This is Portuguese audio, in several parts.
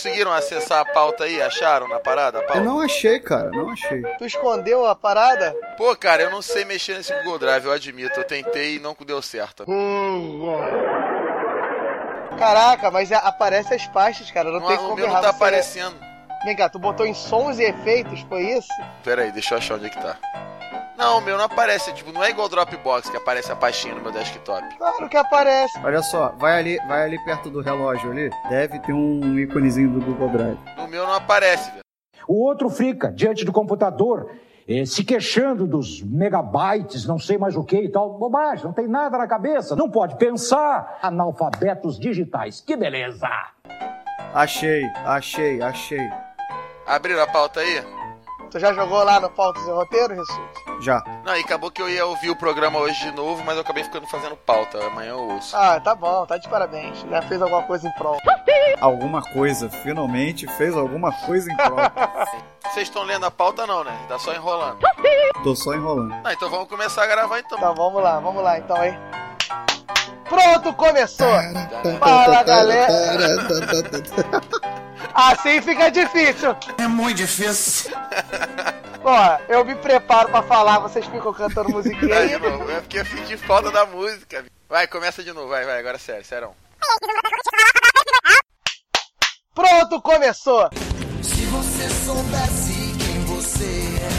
conseguiram acessar a pauta aí? Acharam na parada a pauta? Eu não achei, cara, não achei. Tu escondeu a parada? Pô, cara, eu não sei mexer nesse Google Drive, eu admito. Eu tentei e não deu certo. Caraca, mas é- aparece as pastas, cara. Não, Não, tem o como meu não errar tá você. aparecendo. Vem cá, tu botou em sons e efeitos, foi isso? Pera aí, deixa eu achar onde é que tá. Não, o meu não aparece. Tipo, não é igual o Dropbox que aparece a pastinha no meu desktop. Claro que aparece. Olha só, vai ali, vai ali perto do relógio ali. Deve ter um íconezinho do Google Drive. No meu não aparece, velho. O outro fica diante do computador, eh, se queixando dos megabytes, não sei mais o que e tal. Bobagem, não tem nada na cabeça, não pode pensar. Analfabetos digitais, que beleza! Achei, achei, achei. Abriram a pauta aí? Tu já jogou lá no Pautas e Roteiro, Jesus? Já. Não, e acabou que eu ia ouvir o programa hoje de novo, mas eu acabei ficando fazendo pauta. Amanhã eu ouço. Ah, tá bom, tá de parabéns. Já fez alguma coisa em prol. Alguma coisa, finalmente fez alguma coisa em prol. Vocês estão lendo a pauta não, né? Tá só enrolando. Tô só enrolando. Ah, então vamos começar a gravar então. Então vamos lá, vamos lá então aí. Pronto, começou! Fala galera! Assim fica difícil! É muito difícil. Ó, eu me preparo pra falar, vocês ficam cantando musiquinha Vai de aí. novo, é porque eu senti falta da música. Vai, começa de novo, vai, vai, agora sério, sério. Pronto, começou! Se você soubesse quem você é,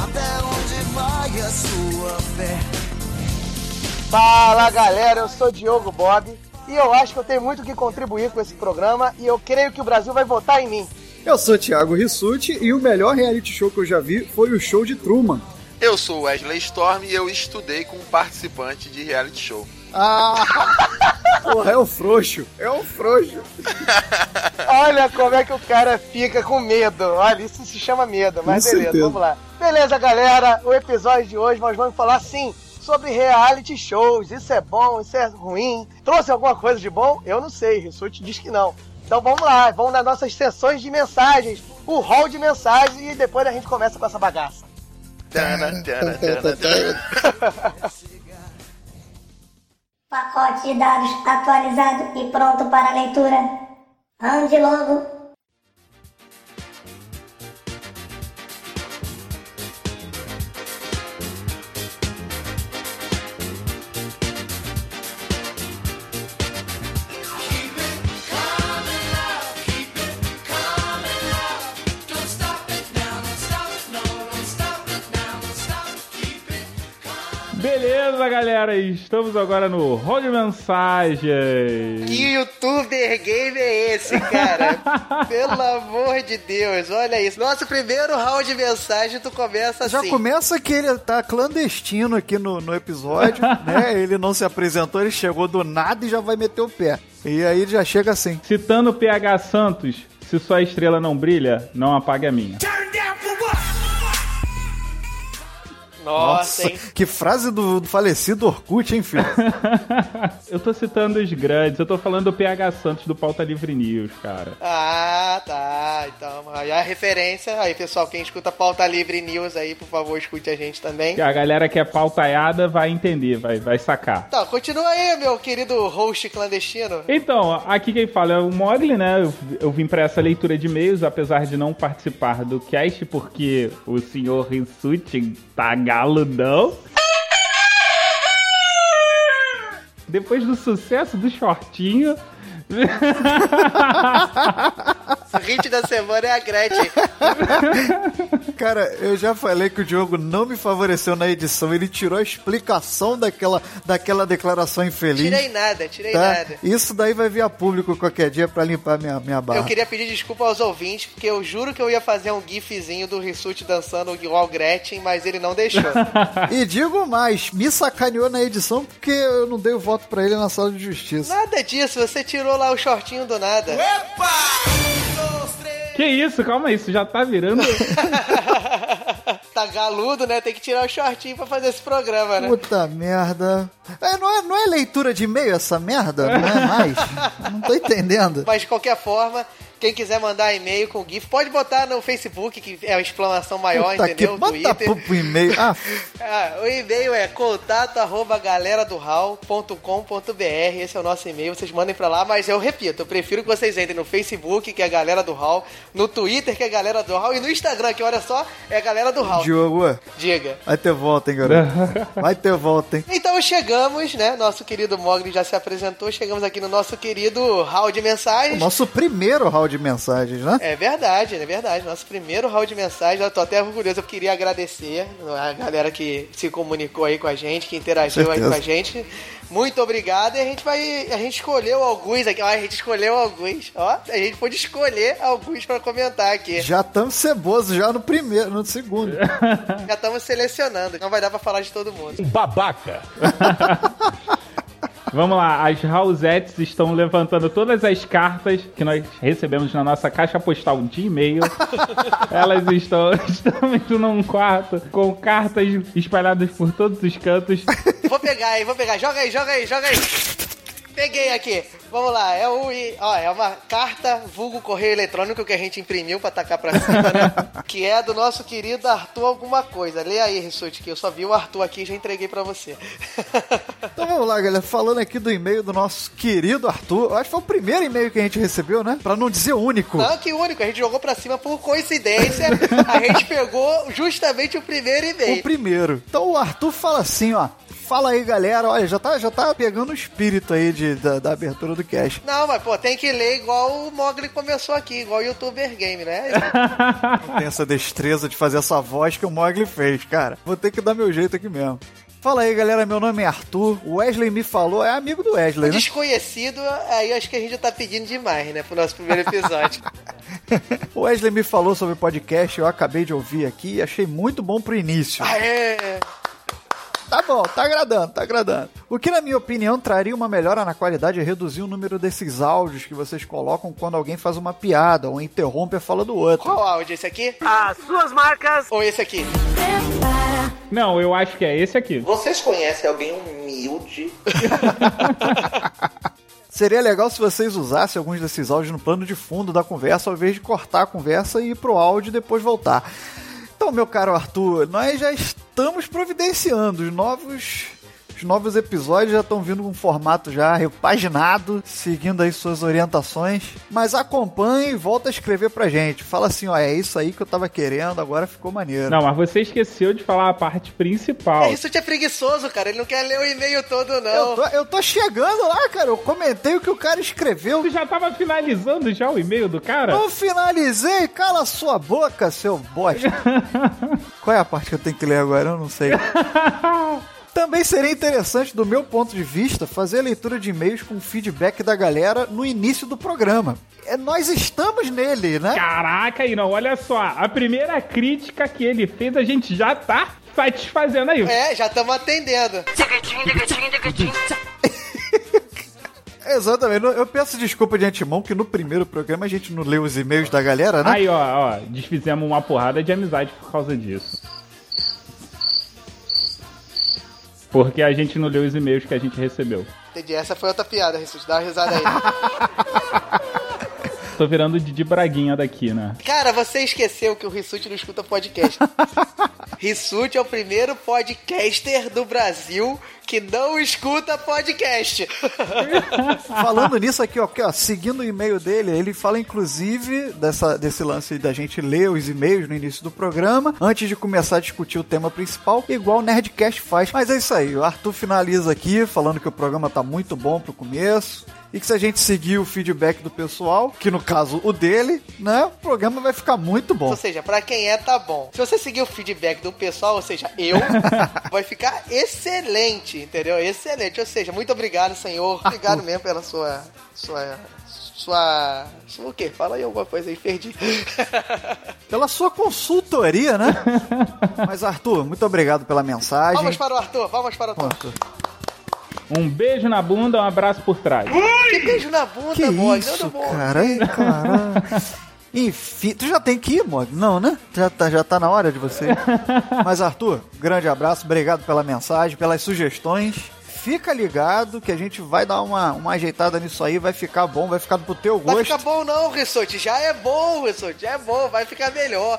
até onde vai a sua fé? Fala galera, eu sou Diogo Bob e eu acho que eu tenho muito que contribuir com esse programa e eu creio que o Brasil vai votar em mim. Eu sou Thiago Rissuti e o melhor reality show que eu já vi foi o show de Truman. Eu sou Wesley Storm e eu estudei com um participante de reality show. Ah! Porra, é o frouxo. É o frouxo. Olha como é que o cara fica com medo. Olha, isso se chama medo, mas Com beleza, certeza. vamos lá. Beleza, galera, o episódio de hoje nós vamos falar sim sobre reality shows. Isso é bom, isso é ruim. Trouxe alguma coisa de bom? Eu não sei, Rissuti diz que não. Então vamos lá, vamos nas nossas sessões de mensagens, o hall de mensagens e depois a gente começa com essa bagaça. Pacote de dados atualizado e pronto para leitura. Ande logo. Beleza, galera, estamos agora no Rol de Mensagens. Que youtuber game é esse, cara? Pelo amor de Deus, olha isso. Nosso primeiro round de mensagem, tu começa Já assim. começa que ele tá clandestino aqui no, no episódio, né? Ele não se apresentou, ele chegou do nada e já vai meter o pé. E aí ele já chega assim. Citando o PH Santos, se sua estrela não brilha, não apague a minha. Nossa, hein? que frase do, do falecido Orkut, hein, filho? eu tô citando os grandes, eu tô falando do PH Santos do Pauta Livre News, cara. Ah, tá. Então, aí a referência. Aí, pessoal, quem escuta Pauta Livre News aí, por favor, escute a gente também. A galera que é pautaiada vai entender, vai, vai sacar. Então, continua aí, meu querido host clandestino. Então, aqui quem fala é o Mogli, né? Eu, eu vim pra essa leitura de e-mails, apesar de não participar do cast, porque o senhor Rissuti tá galudão. Depois do sucesso do shortinho. O hit da semana é a Gretchen. Cara, eu já falei que o Diogo não me favoreceu na edição. Ele tirou a explicação daquela, daquela declaração infeliz. Tirei nada, tirei tá? nada. Isso daí vai vir a público qualquer dia pra limpar minha, minha barra. Eu queria pedir desculpa aos ouvintes, porque eu juro que eu ia fazer um gifzinho do Rissuti dançando igual Gretchen, mas ele não deixou. E digo mais, me sacaneou na edição porque eu não dei o voto pra ele na sala de justiça. nada disso, você tirou lá o shortinho do nada. Que isso? Calma aí, isso já tá virando. tá galudo, né? Tem que tirar o shortinho pra fazer esse programa, né? Puta merda. É, não, é, não é leitura de e-mail essa merda? Não é mais? não tô entendendo. Mas de qualquer forma, Quem quiser mandar e-mail com GIF, pode botar no Facebook, que é a exclamação maior, Puta que entendeu? bota Twitter. pro e-mail. Ah, Ah, o e-mail é contato arroba galeradohall.com.br. Esse é o nosso e-mail. Vocês mandem pra lá, mas eu repito, eu prefiro que vocês entrem no Facebook, que é a Galera do Hall, no Twitter, que é a Galera do Hall, e no Instagram, que olha só, é a Galera do Hall. Diogo, Diga. vai ter volta, hein, garoto? Vai ter volta, hein? Então chegamos, né? Nosso querido Mogli já se apresentou. Chegamos aqui no nosso querido hall de mensagens. Nosso primeiro round de mensagens, né? É verdade, é verdade. Nosso primeiro hall de mensagens. Eu tô até orgulhoso. Eu queria agradecer a galera que se comunicou aí com a gente, que interagiu aí com a gente. Muito obrigado. E a gente vai. A gente escolheu alguns aqui. Ó, a gente escolheu alguns. Ó, a gente pode escolher alguns pra comentar aqui. Já estamos cebosos já no primeiro, no segundo. Já estamos selecionando. Não vai dar pra falar de todo mundo. Babaca. Vamos lá, as Housettes estão levantando todas as cartas que nós recebemos na nossa caixa postal de e-mail. Elas estão, estão indo num quarto com cartas espalhadas por todos os cantos. Vou pegar aí, vou pegar. Joga aí, joga aí, joga aí. Peguei aqui. Vamos lá. É o ó, é uma carta vulgo correio eletrônico que a gente imprimiu pra tacar pra cima, né? que é do nosso querido Arthur alguma coisa. Lê aí, Rissuti, que eu só vi o Arthur aqui e já entreguei pra você. Então vamos lá, galera. Falando aqui do e-mail do nosso querido Arthur. Eu acho que foi o primeiro e-mail que a gente recebeu, né? Pra não dizer único. Não, que único. A gente jogou pra cima por coincidência. A gente pegou justamente o primeiro O e-mail. primeiro. Então o Arthur fala assim, ó. Fala aí, galera. Olha, já tá, já tá pegando o espírito aí de, da, da abertura do cast. Não, mas pô, tem que ler igual o Mogli começou aqui, igual o YouTuber Game, né? Não tem essa destreza de fazer essa voz que o Mogli fez, cara. Vou ter que dar meu jeito aqui mesmo. Fala aí, galera. Meu nome é Arthur. O Wesley me falou. É amigo do Wesley, né? Desconhecido, aí acho que a gente já tá pedindo demais, né? Pro nosso primeiro episódio. O Wesley me falou sobre o podcast. Eu acabei de ouvir aqui e achei muito bom pro início. Aê! Tá bom, tá agradando, tá agradando. O que, na minha opinião, traria uma melhora na qualidade é reduzir o número desses áudios que vocês colocam quando alguém faz uma piada ou interrompe a fala do outro. Qual áudio? Esse aqui? As suas marcas! Ou esse aqui? Não, eu acho que é esse aqui. Vocês conhecem alguém humilde? Seria legal se vocês usassem alguns desses áudios no plano de fundo da conversa, ao invés de cortar a conversa e ir pro áudio e depois voltar. Então, meu caro Arthur, nós já estamos providenciando os novos. Os novos episódios já estão vindo com um formato já repaginado, seguindo aí suas orientações. Mas acompanhe e volta a escrever pra gente. Fala assim, ó, é isso aí que eu tava querendo, agora ficou maneiro. Não, mas você esqueceu de falar a parte principal. É, isso é preguiçoso, cara. Ele não quer ler o e-mail todo, Eu não. tô, eu tô chegando lá, cara. Eu comentei o que o cara escreveu. Tu já tava finalizando já o e-mail do cara? Não finalizei, cala sua boca, seu bosta. Qual é a parte que eu tenho que ler agora? Eu não sei. Também seria interessante, do meu ponto de vista, fazer a leitura de e-mails com feedback da galera no início do programa. É, nós estamos nele, né? Caraca, aí não, olha só. A primeira crítica que ele fez, a gente já tá satisfazendo aí. É, já estamos atendendo. Exatamente. Eu peço desculpa de antemão que no primeiro programa a gente não leu os e-mails da galera, né? Aí, ó, ó, desfizemos uma porrada de amizade por causa disso. Porque a gente não leu os e-mails que a gente recebeu. Entendi. Essa foi outra piada, Rissuti. Dá uma risada aí. Tô virando Didi Braguinha daqui, né? Cara, você esqueceu que o Rissuti não escuta podcast. Rissuti é o primeiro podcaster do Brasil que não escuta podcast. Falando nisso aqui, ó, aqui, ó, seguindo o e-mail dele, ele fala inclusive dessa, desse lance da gente ler os e-mails no início do programa, antes de começar a discutir o tema principal, igual o Nerdcast faz. Mas é isso aí, o Arthur finaliza aqui falando que o programa tá muito bom pro começo. E que se a gente seguir o feedback do pessoal, que no caso o dele, né, o programa vai ficar muito bom. Ou seja, pra quem é, tá bom. Se você seguir o feedback do pessoal, ou seja, eu, vai ficar excelente, entendeu? Excelente. Ou seja, muito obrigado, senhor. Obrigado mesmo pela sua. sua. sua. sua o quê? Fala aí alguma coisa aí, perdi. Pela sua consultoria, né? Mas Arthur, muito obrigado pela mensagem. Vamos para o Arthur, vamos para o Arthur. Arthur. Um beijo na bunda, um abraço por trás. Que beijo na bunda, Que Mog. isso, cara? Ai, caralho. Enfim, tu já tem que ir, Mog? Não, né? Já tá, já tá na hora de você. ir. Mas, Arthur, grande abraço, obrigado pela mensagem, pelas sugestões. Fica ligado que a gente vai dar uma, uma ajeitada nisso aí, vai ficar bom, vai ficar pro teu Vai gosto. ficar bom não, Rissote. Já é bom, Rissote. Já é bom, vai ficar melhor.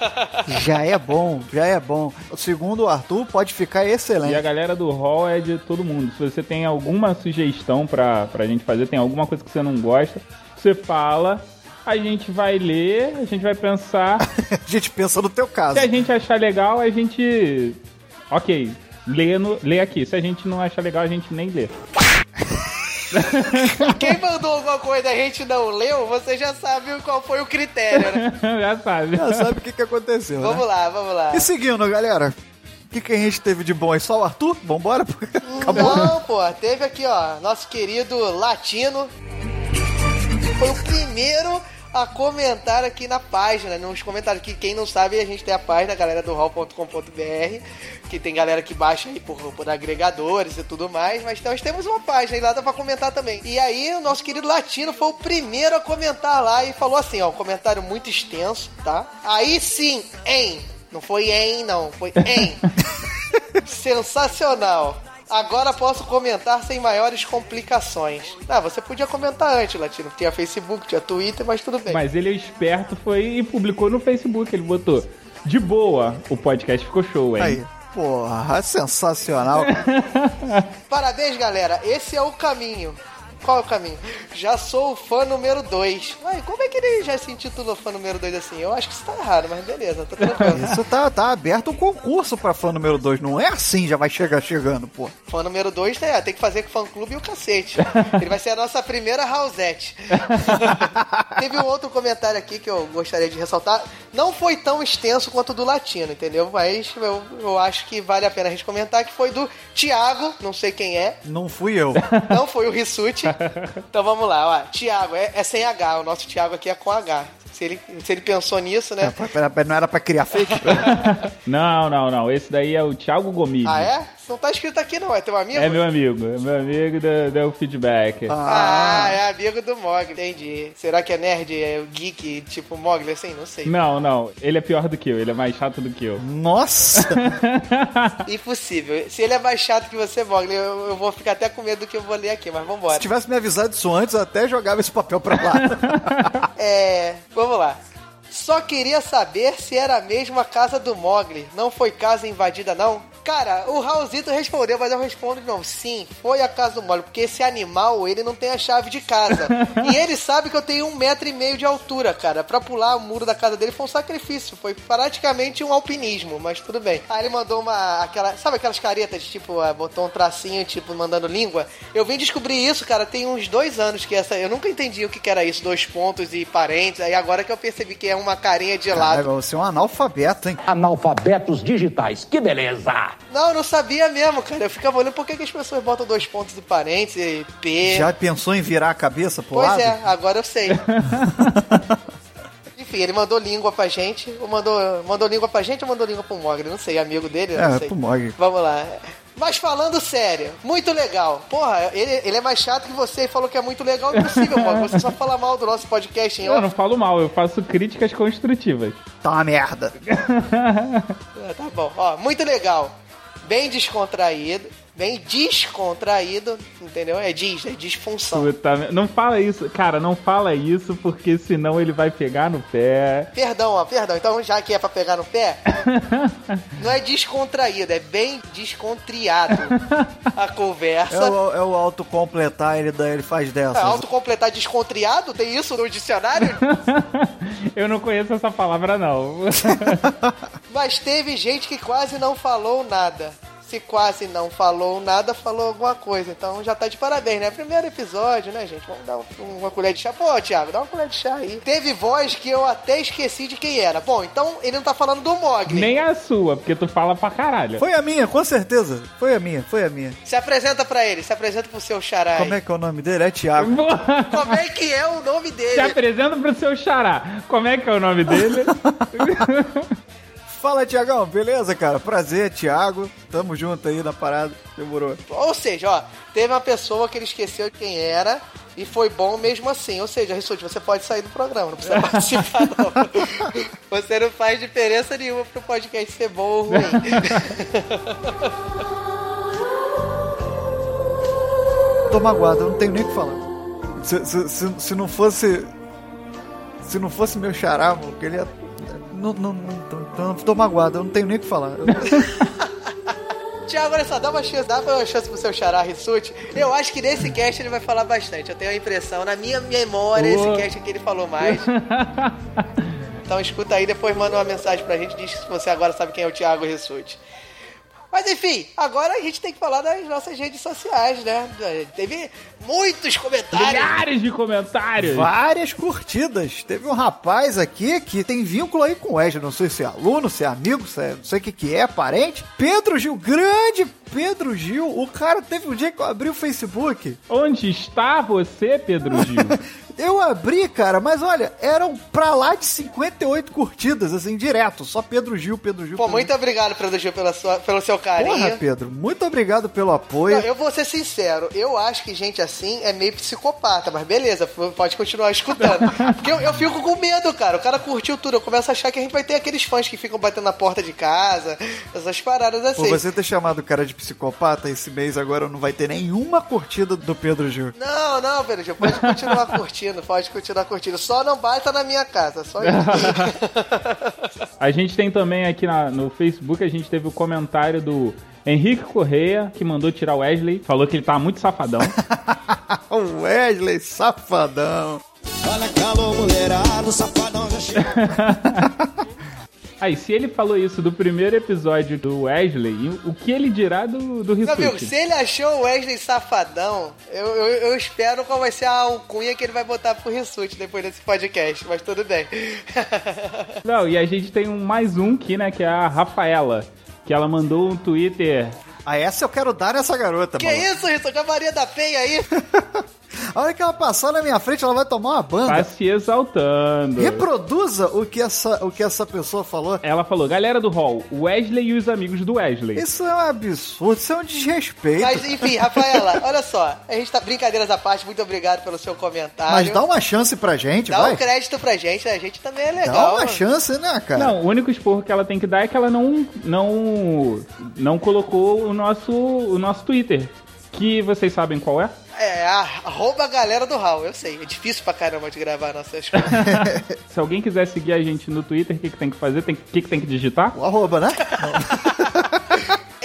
Já é bom, já é bom. Segundo o Arthur, pode ficar E a excelente. galera do hall é de todo mundo. Se você tem alguma sugestão pra, pra gente fazer, tem alguma coisa que você não gosta, você fala, a gente vai ler, a gente vai pensar. A gente pensa no teu caso. Se a gente achar legal, a gente. Ok, lê, no, lê aqui. Se a gente não achar legal, a gente nem lê. Quem mandou alguma coisa e a gente não leu, você já sabe qual foi o critério, né? Já sabe. Já sabe o que, que aconteceu, né? Vamos lá, vamos lá. E seguindo, galera, o que, que a gente teve de bom aí? Só o Arthur? Vambora? Acabou. Não, pô, teve aqui, ó, nosso querido Latino. Foi o primeiro a comentar aqui na página, nos comentários. Que quem não sabe, a gente tem a página, galera do hall.com.br, que tem galera que baixa aí por, por agregadores e tudo mais, mas nós temos uma página e lá dá pra comentar também. E aí, o nosso querido Latino foi o primeiro a comentar lá e falou assim, ó, um comentário muito extenso, tá? Aí sim, em. Não foi em, não, foi em. Sensacional. Agora posso comentar sem maiores complicações. Ah, você podia comentar antes, Latino. Tinha Facebook, tinha Twitter, mas tudo bem. Mas ele é esperto, foi e publicou no Facebook. Ele botou. De boa, o podcast ficou show, hein? Aí. Porra, sensacional. Parabéns, galera. Esse é o caminho. Qual é o caminho? Já sou o fã número 2. Ué, como é que ele já se intitulou fã número 2 assim? Eu acho que isso tá errado, mas beleza, tá tranquilo. Isso tá, tá aberto um concurso pra fã número 2. Não é assim, já vai chegar chegando, pô. Fã número 2 tem, tem que fazer com o fã clube e o cacete. Ele vai ser a nossa primeira Rausette. Teve um outro comentário aqui que eu gostaria de ressaltar. Não foi tão extenso quanto o do latino, entendeu? Mas eu, eu acho que vale a pena a gente comentar que foi do Thiago, não sei quem é. Não fui eu. Não foi o Rissuti. Então vamos lá, ó. Thiago, é, é sem H. O nosso Thiago aqui é com H. Se ele, se ele pensou nisso, né? Pera, Não era pra criar fake? Não, não, não. Esse daí é o Thiago Gomide. Ah, é? Não tá escrito aqui, não. É teu amigo? É meu amigo. É meu amigo, deu, deu feedback. Ah, é amigo do Mogli, entendi. Será que é nerd, é o geek, tipo Mogli, assim? Não sei. Não, não. Ele é pior do que eu. Ele é mais chato do que eu. Nossa! Impossível. Se ele é mais chato que você, Mogli, eu, eu vou ficar até com medo do que eu vou ler aqui, mas vambora. Se tivesse me avisado disso antes, eu até jogava esse papel pra lá. É. Vamos lá. Só queria saber se era mesmo a casa do Mogli. Não foi casa invadida, não? Cara, o Raulzito respondeu, mas eu respondo de novo. Sim, foi a casa do Mogli, porque esse animal, ele não tem a chave de casa. e ele sabe que eu tenho um metro e meio de altura, cara. Pra pular o muro da casa dele foi um sacrifício. Foi praticamente um alpinismo, mas tudo bem. Aí ele mandou uma. aquela Sabe aquelas caretas, tipo, ah, botou um tracinho, tipo, mandando língua? Eu vim descobrir isso, cara, tem uns dois anos que essa. Eu nunca entendi o que, que era isso, dois pontos e parentes. Aí agora que eu percebi que é uma carinha de lado. você é um analfabeto, hein? Analfabetos digitais, que beleza! Não, eu não sabia mesmo, cara. Eu ficava olhando por que, que as pessoas botam dois pontos e parentes e P. Já pensou em virar a cabeça pro Pois lado? é, agora eu sei. Enfim, ele mandou língua pra gente. Ou mandou, mandou língua pra gente ou mandou língua pro Mogli? Não sei, amigo dele? É, não sei. pro Mogli. Vamos lá. Mas falando sério, muito legal. Porra, ele, ele é mais chato que você e falou que é muito legal. Impossível, Mogli. Você só fala mal do nosso podcast em Eu off. não falo mal, eu faço críticas construtivas. Tá uma merda. Ah, Tá bom, ó, muito legal. Bem descontraído. Bem descontraído, entendeu? É dis, é disfunção. Puta Não fala isso, cara, não fala isso, porque senão ele vai pegar no pé. Perdão, ó, perdão. Então, já que é pra pegar no pé, não é descontraído, é bem descontriado a conversa. É o, é o autocompletar, ele, ele faz É, dessas. autocompletar descontriado? Tem isso no dicionário? Eu não conheço essa palavra, não. Mas teve gente que quase não falou nada. Se quase não falou nada, falou alguma coisa. Então já tá de parabéns, né? Primeiro episódio, né, gente? Vamos dar um- uma colher de chá. Pô, Thiago, dá uma colher de chá aí. Teve voz que eu até esqueci de quem era. Bom, então ele não tá falando do Mogli. Nem a sua, porque tu fala pra caralho. Foi a minha, com certeza. Foi a minha, foi a minha. Se apresenta pra ele, se apresenta pro seu xará. Como é que é o nome dele? É Thiago. Como é que é o nome Se dele? apresenta pro seu xará. Como é que é o nome dele? Fala, Tiagão. Beleza, cara? Prazer, Thiago. Tamo junto aí na parada. Demorou. Ou seja, ó, teve uma pessoa que ele esqueceu quem era e foi bom mesmo assim. Ou seja, Rissuti, você pode sair do programa, não precisa participar, não. Você não faz diferença nenhuma pro podcast ser bom ou ruim. tô magoado, eu não tenho nem o que falar. Se, se, se, se não fosse. Se não fosse meu xará, mano, que ele ia. Não, não, não, tô, magoado, eu não tenho nem o que falar. Tiago, olha só, dá uma chance, dá uma chance pro seu xará Rissuti. Eu acho que nesse cast ele vai falar bastante. Eu tenho a impressão, na minha memória, esse Boa. cast aqui ele falou mais. Então escuta aí, depois manda uma mensagem pra gente, diz se você agora sabe quem é o Thiago Rissuti. Mas enfim, agora a gente tem que falar das nossas redes sociais, né? Teve muitos comentários. Milhares de comentários. Várias curtidas. Teve um rapaz aqui que tem vínculo aí com o Wesley. Não sei se é aluno, se é amigo, se é, não sei o que, que é, parente. Pedro Gil, grande Pedro Gil. O cara teve um dia que eu abri o Facebook. Onde está você, Pedro Gil? Eu abri, cara, mas olha, eram pra lá de 58 curtidas, assim, direto. Só Pedro Gil, Pedro Gil. Pô, Pedro muito obrigado, Pedro Gil, pela sua, pelo seu carinho. Porra, Pedro, muito obrigado pelo apoio. Não, eu vou ser sincero, eu acho que gente assim é meio psicopata, mas beleza, pode continuar escutando. Porque eu, eu fico com medo, cara. O cara curtiu tudo, eu começo a achar que a gente vai ter aqueles fãs que ficam batendo na porta de casa, essas paradas assim. você ter chamado o cara de psicopata, esse mês agora não vai ter nenhuma curtida do Pedro Gil. Não, não, Pedro Gil, pode continuar curtindo, pode continuar curtindo. Só não bata na minha casa, só isso. A gente tem também aqui na- no Facebook, a gente teve o comentário do Henrique Correia, que mandou tirar o Wesley. Falou que ele tá muito safadão. O Wesley, safadão. Olha, calor, mulherada, o safadão já chegou. Aí, se ele falou isso do primeiro episódio do Wesley, o que ele dirá do, do Meu amigo, Rissuti? se ele achou o Wesley safadão, eu, eu, eu espero qual vai ser a alcunha que ele vai botar pro Rissuti depois desse podcast, mas tudo bem. Não, e a gente tem um, mais um aqui, né, que é a Rafaela. Que ela mandou um Twitter. Ah, essa eu quero dar nessa garota, que mano. isso, Rissuti? A Maria da Penha aí? A hora que ela passar na minha frente, ela vai tomar uma banda. Tá se exaltando. Reproduza o que, essa, o que essa pessoa falou. Ela falou, galera do Hall, Wesley e os amigos do Wesley. Isso é um absurdo, isso é um desrespeito. Mas enfim, Rafaela, olha só. A gente tá brincadeiras à parte, muito obrigado pelo seu comentário. Mas dá uma chance pra gente, Dá vai. um crédito pra gente, a gente também é Dá legal. uma mano. chance, né, cara? Não, o único esporro que ela tem que dar é que ela não não não colocou o nosso o nosso Twitter, que vocês sabem qual é? É, a- arroba galera do Hall, eu sei. É difícil pra caramba de gravar nossas coisas. Se alguém quiser seguir a gente no Twitter, o que, que tem que fazer? Tem o que, que tem que digitar? O arroba, né?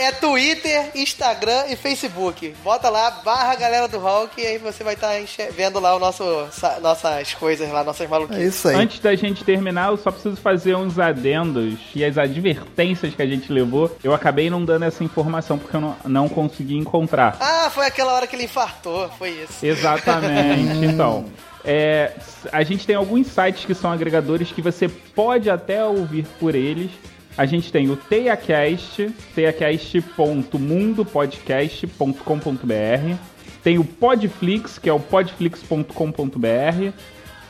é Twitter, Instagram e Facebook. Bota lá, barra galera do Hall, que aí você vai estar vendo lá o nosso, sa- nossas coisas lá, nossas É maluquices. isso aí. Antes da gente terminar, eu só preciso fazer uns adendos e as advertências que a gente levou. Eu acabei não dando essa informação porque eu não, não consegui encontrar. Ah, foi aquela hora que ele infartou, foi isso. Exatamente. então, é, a gente tem alguns sites que são agregadores que você pode até ouvir por eles. A gente tem o TeiaCast, teiacast.mundopodcast.com.br. Tem o Podflix, que é o podflix.com.br.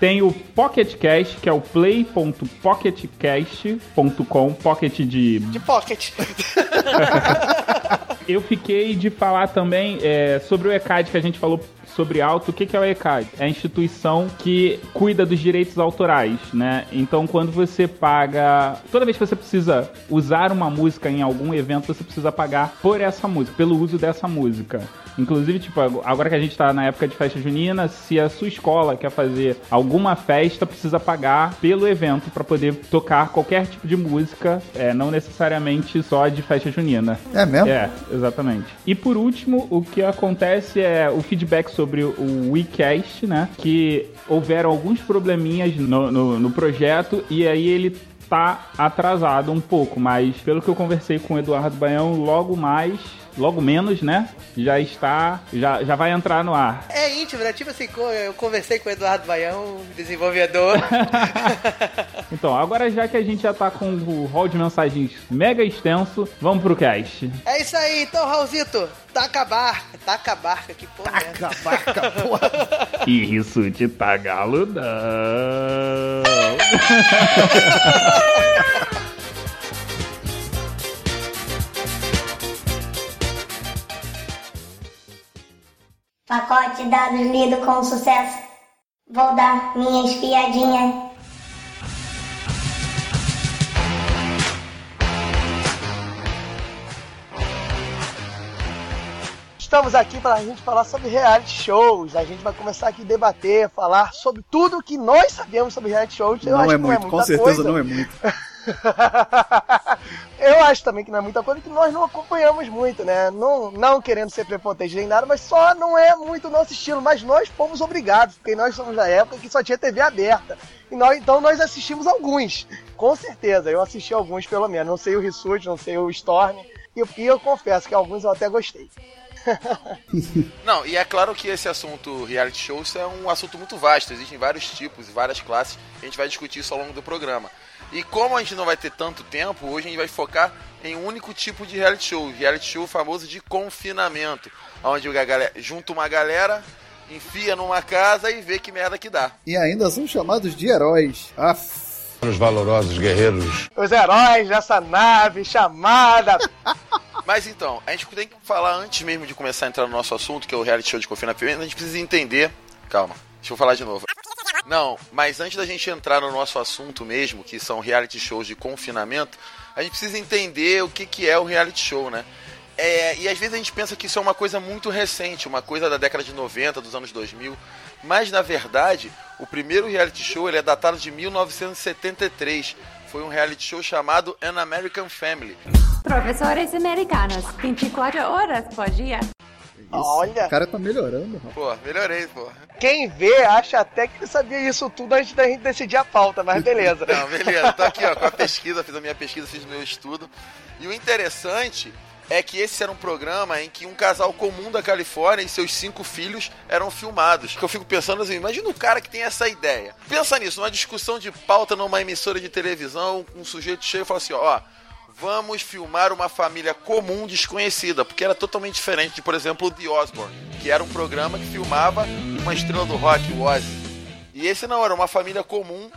Tem o PocketCast, que é o play.pocketcast.com, pocket de De pocket. eu fiquei de falar também é, sobre o ECAD que a gente falou sobre alto. O que, que é o ECAD? É a instituição que cuida dos direitos autorais, né? Então, quando você paga. Toda vez que você precisa usar uma música em algum evento, você precisa pagar por essa música, pelo uso dessa música. Inclusive, tipo, agora que a gente tá na época de festa junina, se a sua escola quer fazer alguma festa, precisa pagar pelo evento para poder tocar qualquer tipo de música, é, não necessariamente só de festa junina. É mesmo? É, exatamente. E por último, o que acontece é o feedback sobre o WeCast, né? Que houveram alguns probleminhas no, no, no projeto e aí ele tá atrasado um pouco, mas pelo que eu conversei com o Eduardo Baião, logo mais, logo menos, né? Já está, já, já vai entrar no ar. É íntimo, né? Tipo assim, eu conversei com o Eduardo Baião, desenvolvedor. Então, agora já que a gente já tá com o hall de mensagens mega extenso, vamos pro cast. é isso aí, então, Raulzito, taca a barca. Taca a barca, que porra é essa? Vaca, porra. E isso te tá galudão. Pacote dados lido com sucesso. Vou dar minha espiadinha. Estamos aqui para a gente falar sobre reality shows. A gente vai começar aqui a debater, falar sobre tudo que nós sabemos sobre reality shows. Eu não acho é que muito, não é com muita certeza coisa. não é muito. Eu acho também que não é muita coisa que nós não acompanhamos muito, né? Não, não querendo ser prepotente nem nada, mas só não é muito o nosso estilo. Mas nós fomos obrigados, porque nós somos da época que só tinha TV aberta. E nós, então nós assistimos alguns, com certeza. Eu assisti alguns pelo menos. Não sei o Rissuti, não sei o Storm. E, eu- e eu confesso que alguns eu até gostei. Não, e é claro que esse assunto reality shows é um assunto muito vasto, existem vários tipos e várias classes, a gente vai discutir isso ao longo do programa. E como a gente não vai ter tanto tempo, hoje a gente vai focar em um único tipo de reality show, reality show famoso de confinamento, onde a galera junta uma galera, enfia numa casa e vê que merda que dá. E ainda são chamados de heróis. Aff. Os valorosos guerreiros Os heróis dessa nave chamada. Mas então, a gente tem que falar antes mesmo de começar a entrar no nosso assunto, que é o reality show de confinamento, a gente precisa entender. Calma, deixa eu falar de novo. Não, mas antes da gente entrar no nosso assunto mesmo, que são reality shows de confinamento, a gente precisa entender o que, que é o reality show, né? É, e às vezes a gente pensa que isso é uma coisa muito recente, uma coisa da década de 90, dos anos 2000, mas na verdade, o primeiro reality show ele é datado de 1973. Foi um reality show chamado An American Family. Professores americanos, 24 horas por dia. Olha, O cara tá melhorando, rapaz. Pô, melhorei, pô. quem vê acha até que ele sabia isso tudo antes da gente decidir a pauta, mas beleza. Não, beleza, tô aqui ó, com a pesquisa, fiz a minha pesquisa, fiz o meu estudo. E o interessante é que esse era um programa em que um casal comum da Califórnia e seus cinco filhos eram filmados. Que eu fico pensando assim, imagina o cara que tem essa ideia. Pensa nisso, numa discussão de pauta numa emissora de televisão, um sujeito cheio e fala assim, ó, vamos filmar uma família comum desconhecida, porque era totalmente diferente de, por exemplo, o The Osborne, que era um programa que filmava uma estrela do rock, o Ozzy. E esse não, era uma família comum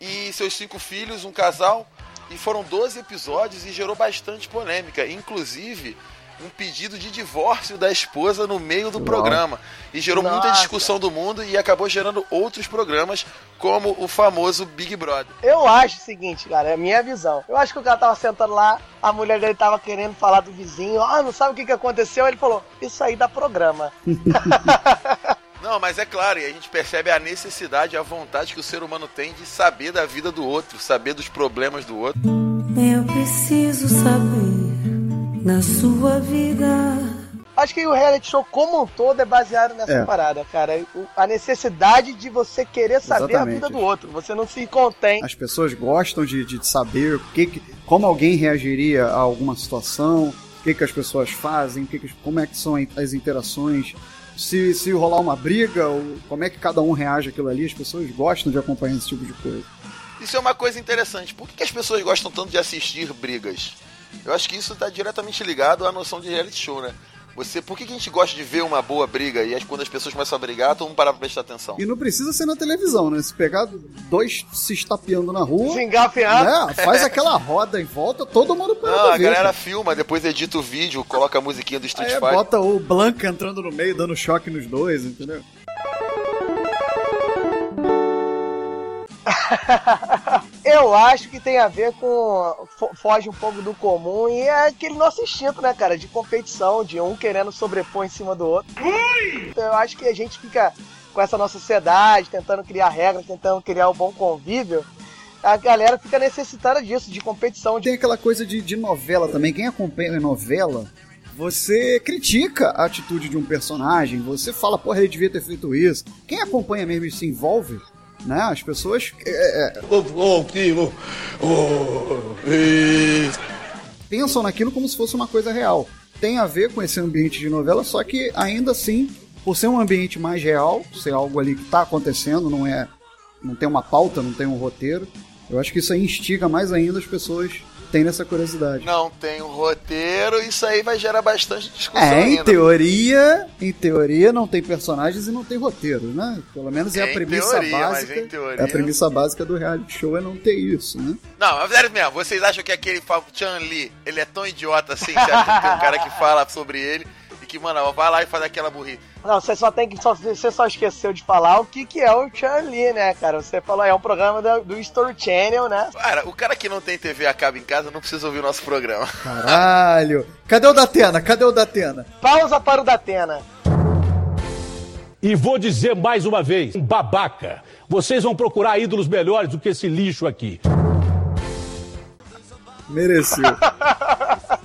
e seus cinco filhos, um casal, e foram 12 episódios e gerou bastante polêmica, inclusive um pedido de divórcio da esposa no meio do programa. E gerou muita Nossa. discussão do mundo e acabou gerando outros programas, como o famoso Big Brother. Eu acho o seguinte, cara, é a minha visão. Eu acho que o cara tava sentando lá, a mulher dele tava querendo falar do vizinho, ah, não sabe o que, que aconteceu? Ele falou, isso aí dá programa. Não, mas é claro, e a gente percebe a necessidade, a vontade que o ser humano tem de saber da vida do outro, saber dos problemas do outro. Eu preciso saber na sua vida. Acho que o reality show como um todo é baseado nessa É. parada, cara. A necessidade de você querer saber a Exatamente. vida do outro. Você não se contém. As pessoas gostam de, de saber que, que- como alguém reagiria a alguma situação, o que, que as pessoas fazem, que que- como é que são as interações. Se, se rolar uma briga, como é que cada um reage àquilo ali, as pessoas gostam de acompanhar esse tipo de coisa. Isso é uma coisa interessante. Por que as pessoas gostam tanto de assistir brigas? Eu acho que isso está diretamente ligado à noção de reality show, né? Você, por que, que a gente gosta de ver uma boa briga e quando as pessoas começam a brigar, todo mundo para pra prestar atenção? E não precisa ser na televisão, né? Se pegar dois se estapeando na rua, Se engafiar. né? faz aquela roda em volta, todo mundo para Não, a ver, galera cara. filma, depois edita o vídeo, coloca a musiquinha do Street Aí Fighter. bota o Blanca entrando no meio, dando choque nos dois, entendeu? Eu acho que tem a ver com. fo- foge um pouco do comum e é aquele nosso instinto, né, cara? De competição, de um querendo sobrepor em cima do outro. Então eu acho que a gente fica com essa nossa sociedade, tentando criar regras, tentando criar o bom convívio. A galera fica necessitada disso, de competição. De... Tem aquela coisa de, de novela também. Quem acompanha novela, você critica a atitude de um personagem, você fala, porra, ele devia ter feito isso. Quem acompanha mesmo e se envolve, né? As pessoas é, é, pensam naquilo como se fosse uma coisa real. Tem a ver com esse ambiente de novela, só que ainda assim, por ser um ambiente mais real, ser algo ali que está acontecendo, não é, não tem uma pauta, não tem um roteiro. Eu acho que isso aí instiga mais ainda as pessoas terem essa curiosidade. Não tem um roteiro, isso aí vai gerar bastante discussão É, em ainda. teoria, em teoria não tem personagens e não tem roteiro, né? Pelo menos é a Em premissa teoria, básica. teoria- É a premissa básica do reality show é não ter isso, né? Não, mas sério mesmo, vocês acham que aquele Chan Li, ele é tão idiota assim? Acha que tem um cara que fala sobre ele que, mano, vai lá e faz aquela burrice. Não, você só tem que. Só, você só esqueceu de falar o que, que é o Charlie, né, cara? Você falou, é um programa do, do Story Channel, né? Cara, o cara que não tem TV a cabo em casa não precisa ouvir o nosso programa. Caralho. Cadê o Datena? Cadê o Datena? Pausa para o Datena. E vou dizer mais uma vez, um babaca. Vocês vão procurar ídolos melhores do que esse lixo aqui. Mereceu.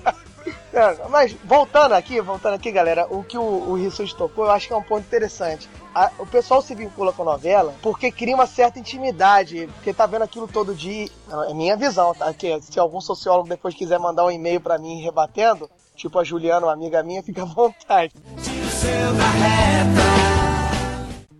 É, mas voltando aqui, voltando aqui, galera, o que o, o Rissuti tocou, eu acho que é um ponto interessante. A- o pessoal se vincula com a novela porque cria uma certa intimidade, porque tá vendo aquilo todo dia. É minha visão, tá? Que se algum sociólogo depois quiser mandar um e-mail pra mim rebatendo, tipo a Juliana, uma amiga minha, fica à vontade.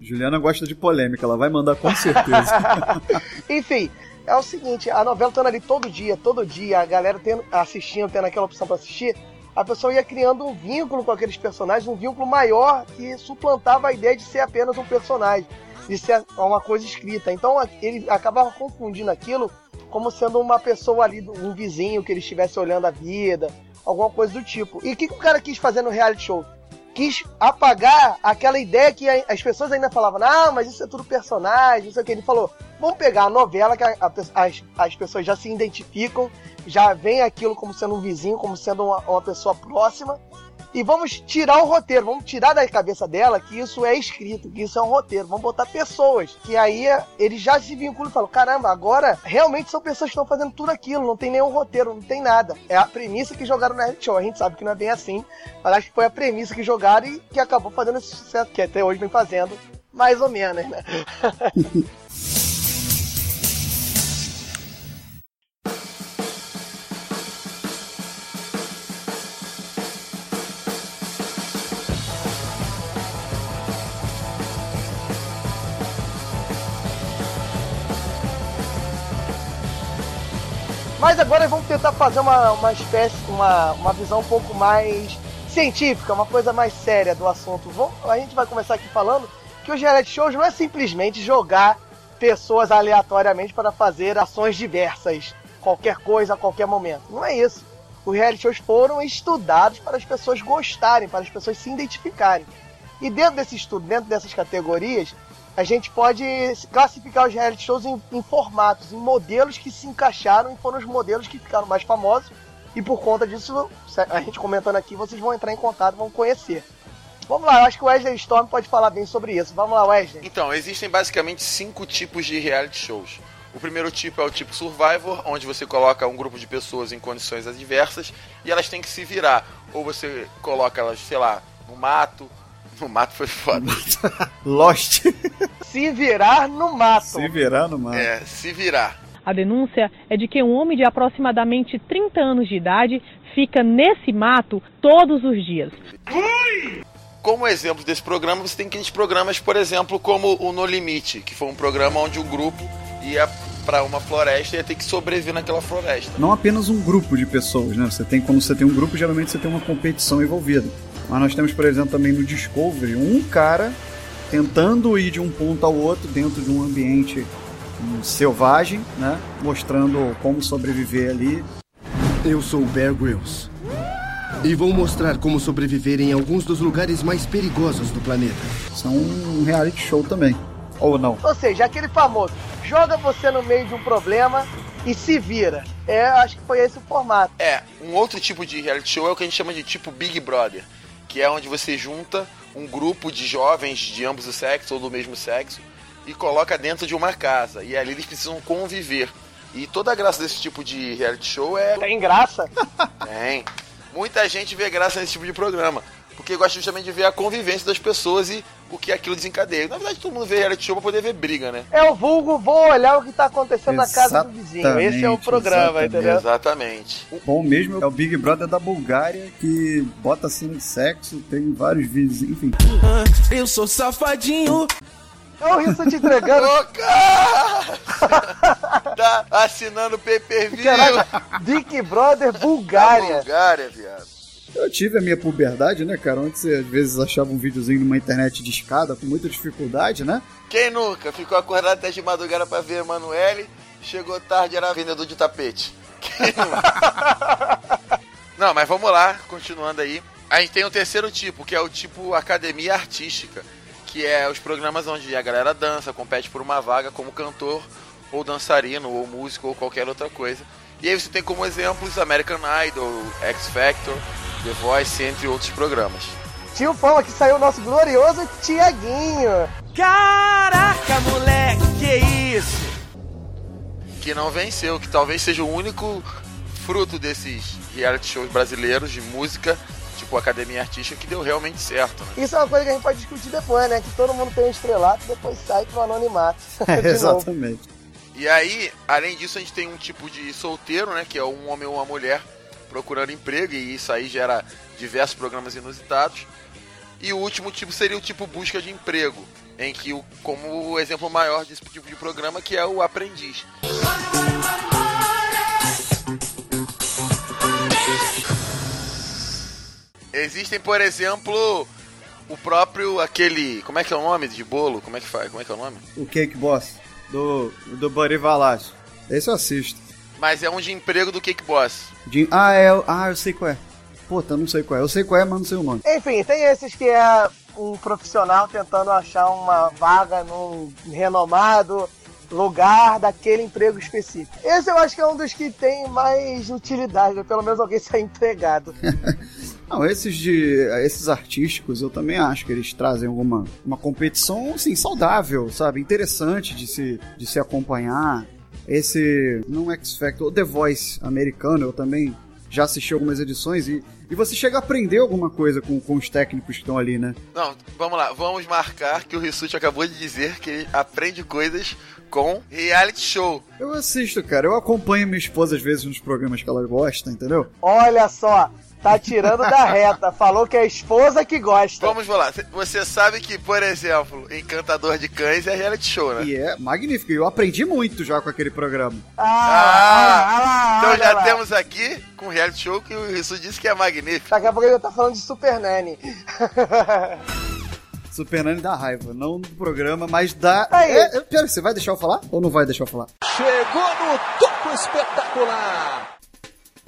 Juliana gosta de polêmica, ela vai mandar com certeza. Enfim, é o seguinte, a novela estando ali todo dia, todo dia, a galera tendo, assistindo, tendo aquela opção pra assistir, a pessoa ia criando um vínculo com aqueles personagens, um vínculo maior que suplantava a ideia de ser apenas um personagem, de ser uma coisa escrita. Então ele acabava confundindo aquilo como sendo uma pessoa ali, um vizinho que ele estivesse olhando a vida, alguma coisa do tipo. E o que, que o cara quis fazer no reality show? quis apagar aquela ideia que as pessoas ainda falavam, não, mas isso é tudo personagem, não sei o que. Ele falou, vamos pegar a novela que a- a as, as pessoas já se identificam, já veem aquilo como sendo um vizinho, como sendo uma, uma pessoa próxima, e vamos tirar o roteiro, vamos tirar da cabeça dela que isso é escrito, que isso é um roteiro, vamos botar pessoas. Que aí ele já se vincula e fala: caramba, agora realmente são pessoas que estão fazendo tudo aquilo, não tem nenhum roteiro, não tem nada. É a premissa que jogaram no reality show. A gente sabe que não é bem assim, mas acho que foi a premissa que jogaram e que acabou fazendo esse sucesso que até hoje vem fazendo, mais ou menos, né? Mas agora vamos tentar fazer uma, uma espécie, uma, uma visão um pouco mais científica, uma coisa mais séria do assunto. Vamos, a gente vai começar aqui falando que os reality shows não é simplesmente jogar pessoas aleatoriamente para fazer ações diversas, qualquer coisa a qualquer momento. Não é isso. Os reality shows foram estudados para as pessoas gostarem, para as pessoas se identificarem. E dentro desse estudo, dentro dessas categorias, a gente pode classificar os reality shows em, em formatos, em modelos que se encaixaram e foram os modelos que ficaram mais famosos. E por conta disso, a gente comentando aqui, vocês vão entrar em contato, vão conhecer. Vamos lá, eu acho que o Wesley Storm pode falar bem sobre isso. Vamos lá, Wesley. Então, existem basicamente cinco tipos de reality shows. O primeiro tipo é o tipo Survivor, onde você coloca um grupo de pessoas em condições adversas e elas têm que se virar. Ou você coloca elas, sei lá, no mato. No mato foi foda. Lost. Se virar no mato. Se virar no mato. É, se virar. A denúncia é de que um homem de aproximadamente 30 anos de idade fica nesse mato todos os dias. Como exemplo desse programa, você tem aqueles programas, por exemplo, como o No Limite, que foi um programa onde um grupo ia para uma floresta e ia ter que sobreviver naquela floresta. Não apenas um grupo de pessoas, né? Você tem, quando você tem um grupo, geralmente você tem uma competição envolvida. Mas nós temos, por exemplo, também no Discovery, um cara tentando ir de um ponto ao outro dentro de um ambiente selvagem, né? Mostrando como sobreviver ali. Eu sou o Bear Grylls. E vou mostrar como sobreviver em alguns dos lugares mais perigosos do planeta. São um reality show também. Ou não? Ou seja, aquele famoso, joga você no meio de um problema e se vira. É, acho que foi esse o formato. É, um outro tipo de reality show é o que a gente chama de tipo Big Brother, que é onde você junta um grupo de jovens de ambos os sexos ou do mesmo sexo e coloca dentro de uma casa. E ali eles precisam conviver. E toda a graça desse tipo de reality show é. Tem graça? Tem. Muita gente vê graça nesse tipo de programa. Porque gosta justamente de ver a convivência das pessoas e o que aquilo desencadeia. Na verdade, todo mundo vê reality show pra poder ver briga, né? É o vulgo, vou olhar o que tá acontecendo na casa do vizinho. Esse é o programa, exatamente. entendeu? Exatamente. O bom mesmo é o Big Brother da Bulgária, que bota cena de sexo, tem vários vídeos, enfim. Eu sou safadinho. É o Risso te entregando. Ô, cara! tá assinando pay-per-view. Caraca, Big Brother Bulgária. Bulgária, viado. Eu tive a minha puberdade, né, cara? Onde você às vezes achava um videozinho numa internet de escada com muita dificuldade, né? Quem nunca ficou acordado até de madrugada pra ver Emanuele, chegou tarde, era vendedor de tapete. Quem nunca? Não, mas vamos lá, continuando aí. A gente tem um terceiro tipo, que é o tipo academia artística, que é os programas onde a galera dança, compete por uma vaga como cantor, ou dançarino, ou músico, ou qualquer outra coisa. E aí você tem como exemplos American Idol, X Factor, The Voice, entre outros programas. Tio Fama que saiu o nosso glorioso Tiaguinho. Caraca, moleque, que isso? Que não venceu, que talvez seja o único fruto desses reality shows brasileiros de música, tipo Academia Artística, que deu realmente certo. Né? Isso é uma coisa que a gente pode discutir depois, né? Que todo mundo tem um estrelato e depois sai pro anonimato. É, De novo. exatamente. E aí, além disso, a gente tem um tipo de solteiro, né? Que é um homem ou uma mulher procurando emprego, e isso aí gera diversos programas inusitados. E o último tipo seria o tipo busca de emprego, em que, o, como o exemplo maior desse tipo de programa, que é o aprendiz. Existem, por exemplo, o próprio aquele, como é que é o nome de bolo? Como é que faz? Como é que é o nome? O Cake Boss, do, do Buddy Valage. Esse eu assisto. Mas é um de emprego do Cake Boss. De- ah, é, ah, eu sei qual é. Puta, eu não sei qual é. Eu sei qual é, mas não sei o nome. Enfim, tem esses que é um profissional tentando achar uma vaga num renomado lugar daquele emprego específico. Esse eu acho que é um dos que tem mais utilidade, pelo menos alguém ser empregado. Não, esses de. Esses artísticos eu também acho que eles trazem alguma uma competição assim, saudável, sabe? Interessante de se, de se acompanhar. Esse. Não X Factor, o The Voice americano, eu também já assisti algumas edições e, e você chega a aprender alguma coisa com, com os técnicos que estão ali, né? Não, vamos lá, vamos marcar que o Rissuti acabou de dizer que ele aprende coisas com reality show. Eu assisto, cara. Eu acompanho minha esposa às vezes nos programas que ela gosta, entendeu? Olha só, tá tirando da reta. Falou que é a esposa que gosta. Vamos lá, você sabe que, por exemplo, Encantador de Cães é reality show, né? E é magnífico. Eu aprendi muito já com aquele programa. Ah, então olha já lá. temos aqui com reality show que o Rissuti disse que é magnífico. Daqui a pouco ele tá falando de Super Nanny. Super Nani dá raiva, não do programa, mas dá. Aí. É, é, pera, você vai deixar eu falar? Ou não vai deixar eu falar? Chegou no topo espetacular!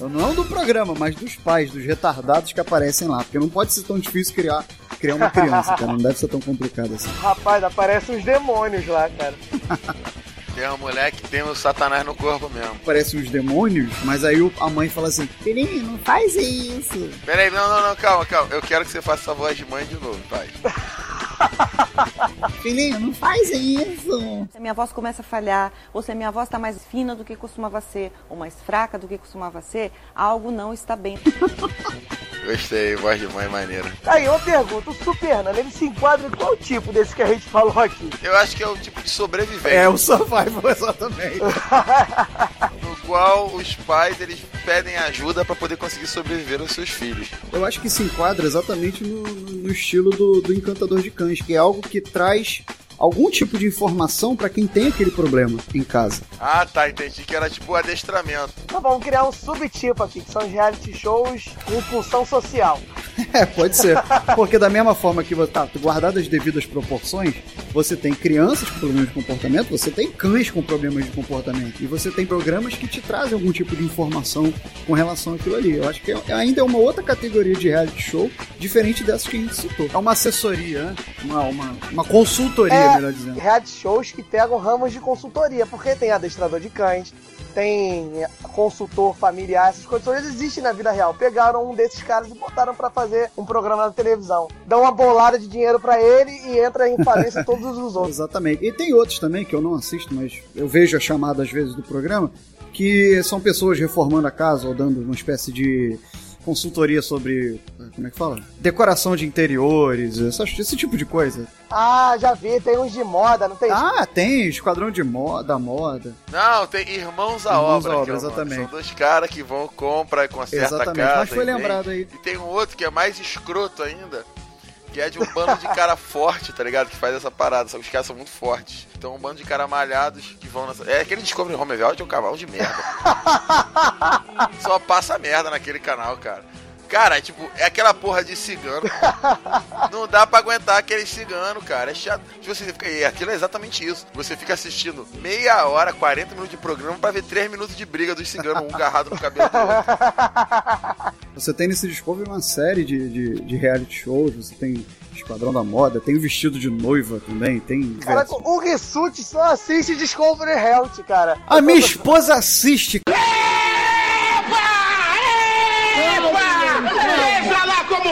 Não do programa, mas dos pais, dos retardados que aparecem lá. Porque não pode ser tão difícil criar, criar uma criança, cara. Não deve ser tão complicado assim. Rapaz, aparecem uns demônios lá, cara. Tem uma mulher que tem o satanás no corpo mesmo. Parecem uns demônios, mas aí a mãe fala assim: Filhinho, não faz isso. Peraí, não, não, não, calma, calma. Eu quero que você faça essa voz de mãe de novo, pai. Filhinho, não faz isso. Se a minha voz começa a falhar, ou se a minha voz está mais fina do que costumava ser, ou mais fraca do que costumava ser, algo não está bem. Gostei, voz de mãe maneira. Aí, uma pergunta: o Super Nanny, ele se enquadra em qual tipo desse que a gente falou aqui? Eu acho que é o tipo de sobrevivência. É o survival, exatamente. no qual os pais eles pedem ajuda pra poder conseguir sobreviver aos seus filhos. Eu acho que se enquadra exatamente no, no- no estilo do, do Encantador de Cães, que é algo que traz algum tipo de informação pra quem tem aquele problema em casa. Ah, tá, entendi que era tipo adestramento. Então vamos criar um subtipo aqui, que são os reality shows com função social. É, pode ser. Porque da mesma forma que você tá guardado as devidas proporções, você tem crianças com problemas de comportamento, você tem cães com problemas de comportamento. E você tem programas que te trazem algum tipo de informação com relação àquilo ali. Eu acho que é- ainda é uma outra categoria de reality show, diferente dessas que a gente citou. É uma assessoria, né? Uma, uma, uma consultoria, É. reality shows que pegam ramos de consultoria, porque tem adestrador de cães, tem consultor familiar, essas coisas existem na vida real. Pegaram um desses caras e botaram pra fazer um programa na televisão. Dão uma bolada de dinheiro pra ele e entra em falência todos os outros. Exatamente. E tem outros também que eu não assisto, mas eu vejo a chamada às vezes do programa, que são pessoas reformando a casa ou dando uma espécie de consultoria sobre. Como é que fala? Decoração de interiores, esse tipo de coisa. Ah, já vi, tem uns de moda, não tem? Ah, tem Esquadrão de moda, moda. Não, tem Irmãos à Irmãos Obra. à que é Obra, exatamente. São dois caras que vão, compra, conserta Exatamente, a casa. mas foi e vem. lembrado aí. E tem um outro que é mais escroto ainda, que é de um bando de cara forte, tá ligado? Que faz essa parada, só que os caras são muito fortes. Então um bando de cara malhados que vão nessa... É aquele Discovery Home Velvet é um cavalo de merda. Só passa merda naquele canal, cara. Cara, tipo, é aquela porra de cigano. não dá pra aguentar aquele cigano, cara. É chato. Tipo, você fica, e aquilo é exatamente isso. Você fica assistindo meia hora, 40 minutos de programa pra ver 3 minutos de briga dos ciganos, um agarrado no cabelo do outro. Você tem nesse Discovery uma série de, de, de reality shows, você tem Esquadrão da Moda, tem o vestido de noiva também, tem. Caraca, o Rissuti só assiste Discovery Health, cara. A minha esposa assiste.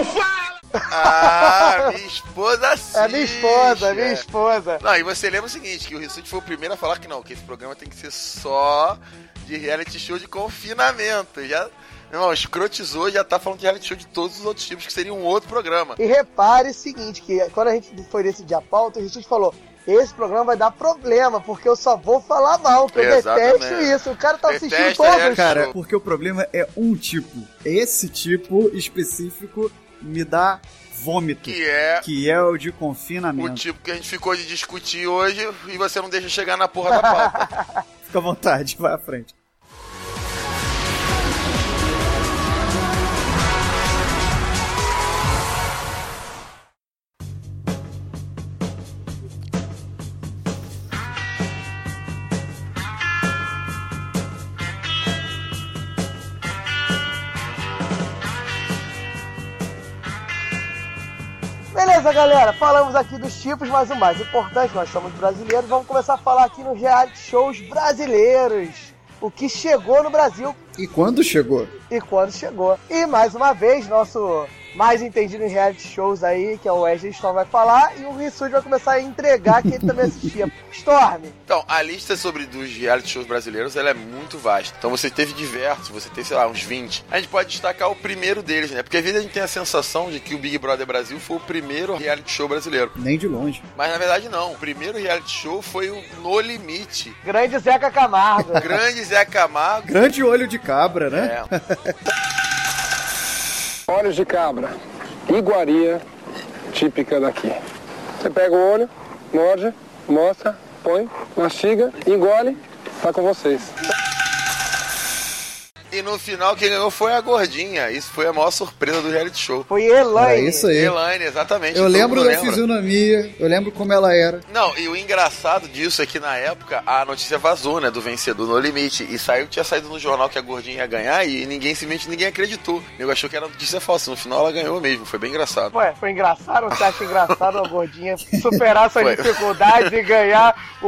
Fala! Ah, minha esposa assiste. É minha esposa, é minha esposa. Não, e você lembra o seguinte, que o Rissuti foi o primeiro a falar que não, que esse programa tem que ser só de reality show de confinamento. Já, meu irmão, escrotizou já tá falando de reality show de todos os outros tipos, que seria um outro programa. E repare o seguinte, que quando a gente foi decidir a pauta, o Rissuti falou... Esse programa vai dar problema, porque eu só vou falar mal, que eu Exatamente. detesto isso. O cara tá assistindo Detesta todos. Cara, porque o problema é um tipo. Esse tipo específico me dá vômito. Que é Que é o de o confinamento. tipo que a gente ficou de discutir hoje e você não deixa chegar na porra da pauta. Fica à vontade, vai à frente. Beleza, galera, falamos aqui dos tipos, mas o mais importante, nós somos brasileiros, vamos começar a falar aqui nos reality shows brasileiros. O que chegou no Brasil E quando chegou? e quando chegou. E mais uma vez, nosso mais entendido em reality shows aí, que é o Wesley Storm, vai falar, e o Rissuti vai começar a entregar que ele também assistia. Storm, Então, a lista sobre dos reality shows brasileiros, ela é muito vasta. Então você teve diversos, você teve, sei lá, uns 20. A gente pode destacar o primeiro deles, né? Porque às vezes a gente tem a sensação de que o Big Brother Brasil foi o primeiro reality show brasileiro. Nem de longe. Mas na verdade não. O primeiro reality show foi o No Limite. grande Zeca Camargo. Grande Zé Camargo. Grande olho de cabra, né? É. Olhos de cabra, iguaria típica daqui. Você pega o olho, morde, mostra, põe, mastiga, engole, tá com vocês. E no final quem ganhou foi a gordinha. Isso foi a maior surpresa do reality show. Foi Elaine. Era isso aí. Elaine, exatamente. Eu lembro da lembra. fisionomia, eu lembro como ela era. Não, e o engraçado disso é que na época a notícia vazou, né, do vencedor no limite. E saiu, tinha saído no jornal que a gordinha ia ganhar e ninguém simplesmente ninguém acreditou. Eu achou que era notícia falsa. No final ela ganhou mesmo, foi bem engraçado. Ué, foi engraçado? Você acha engraçado a gordinha superar suas dificuldades e ganhar o,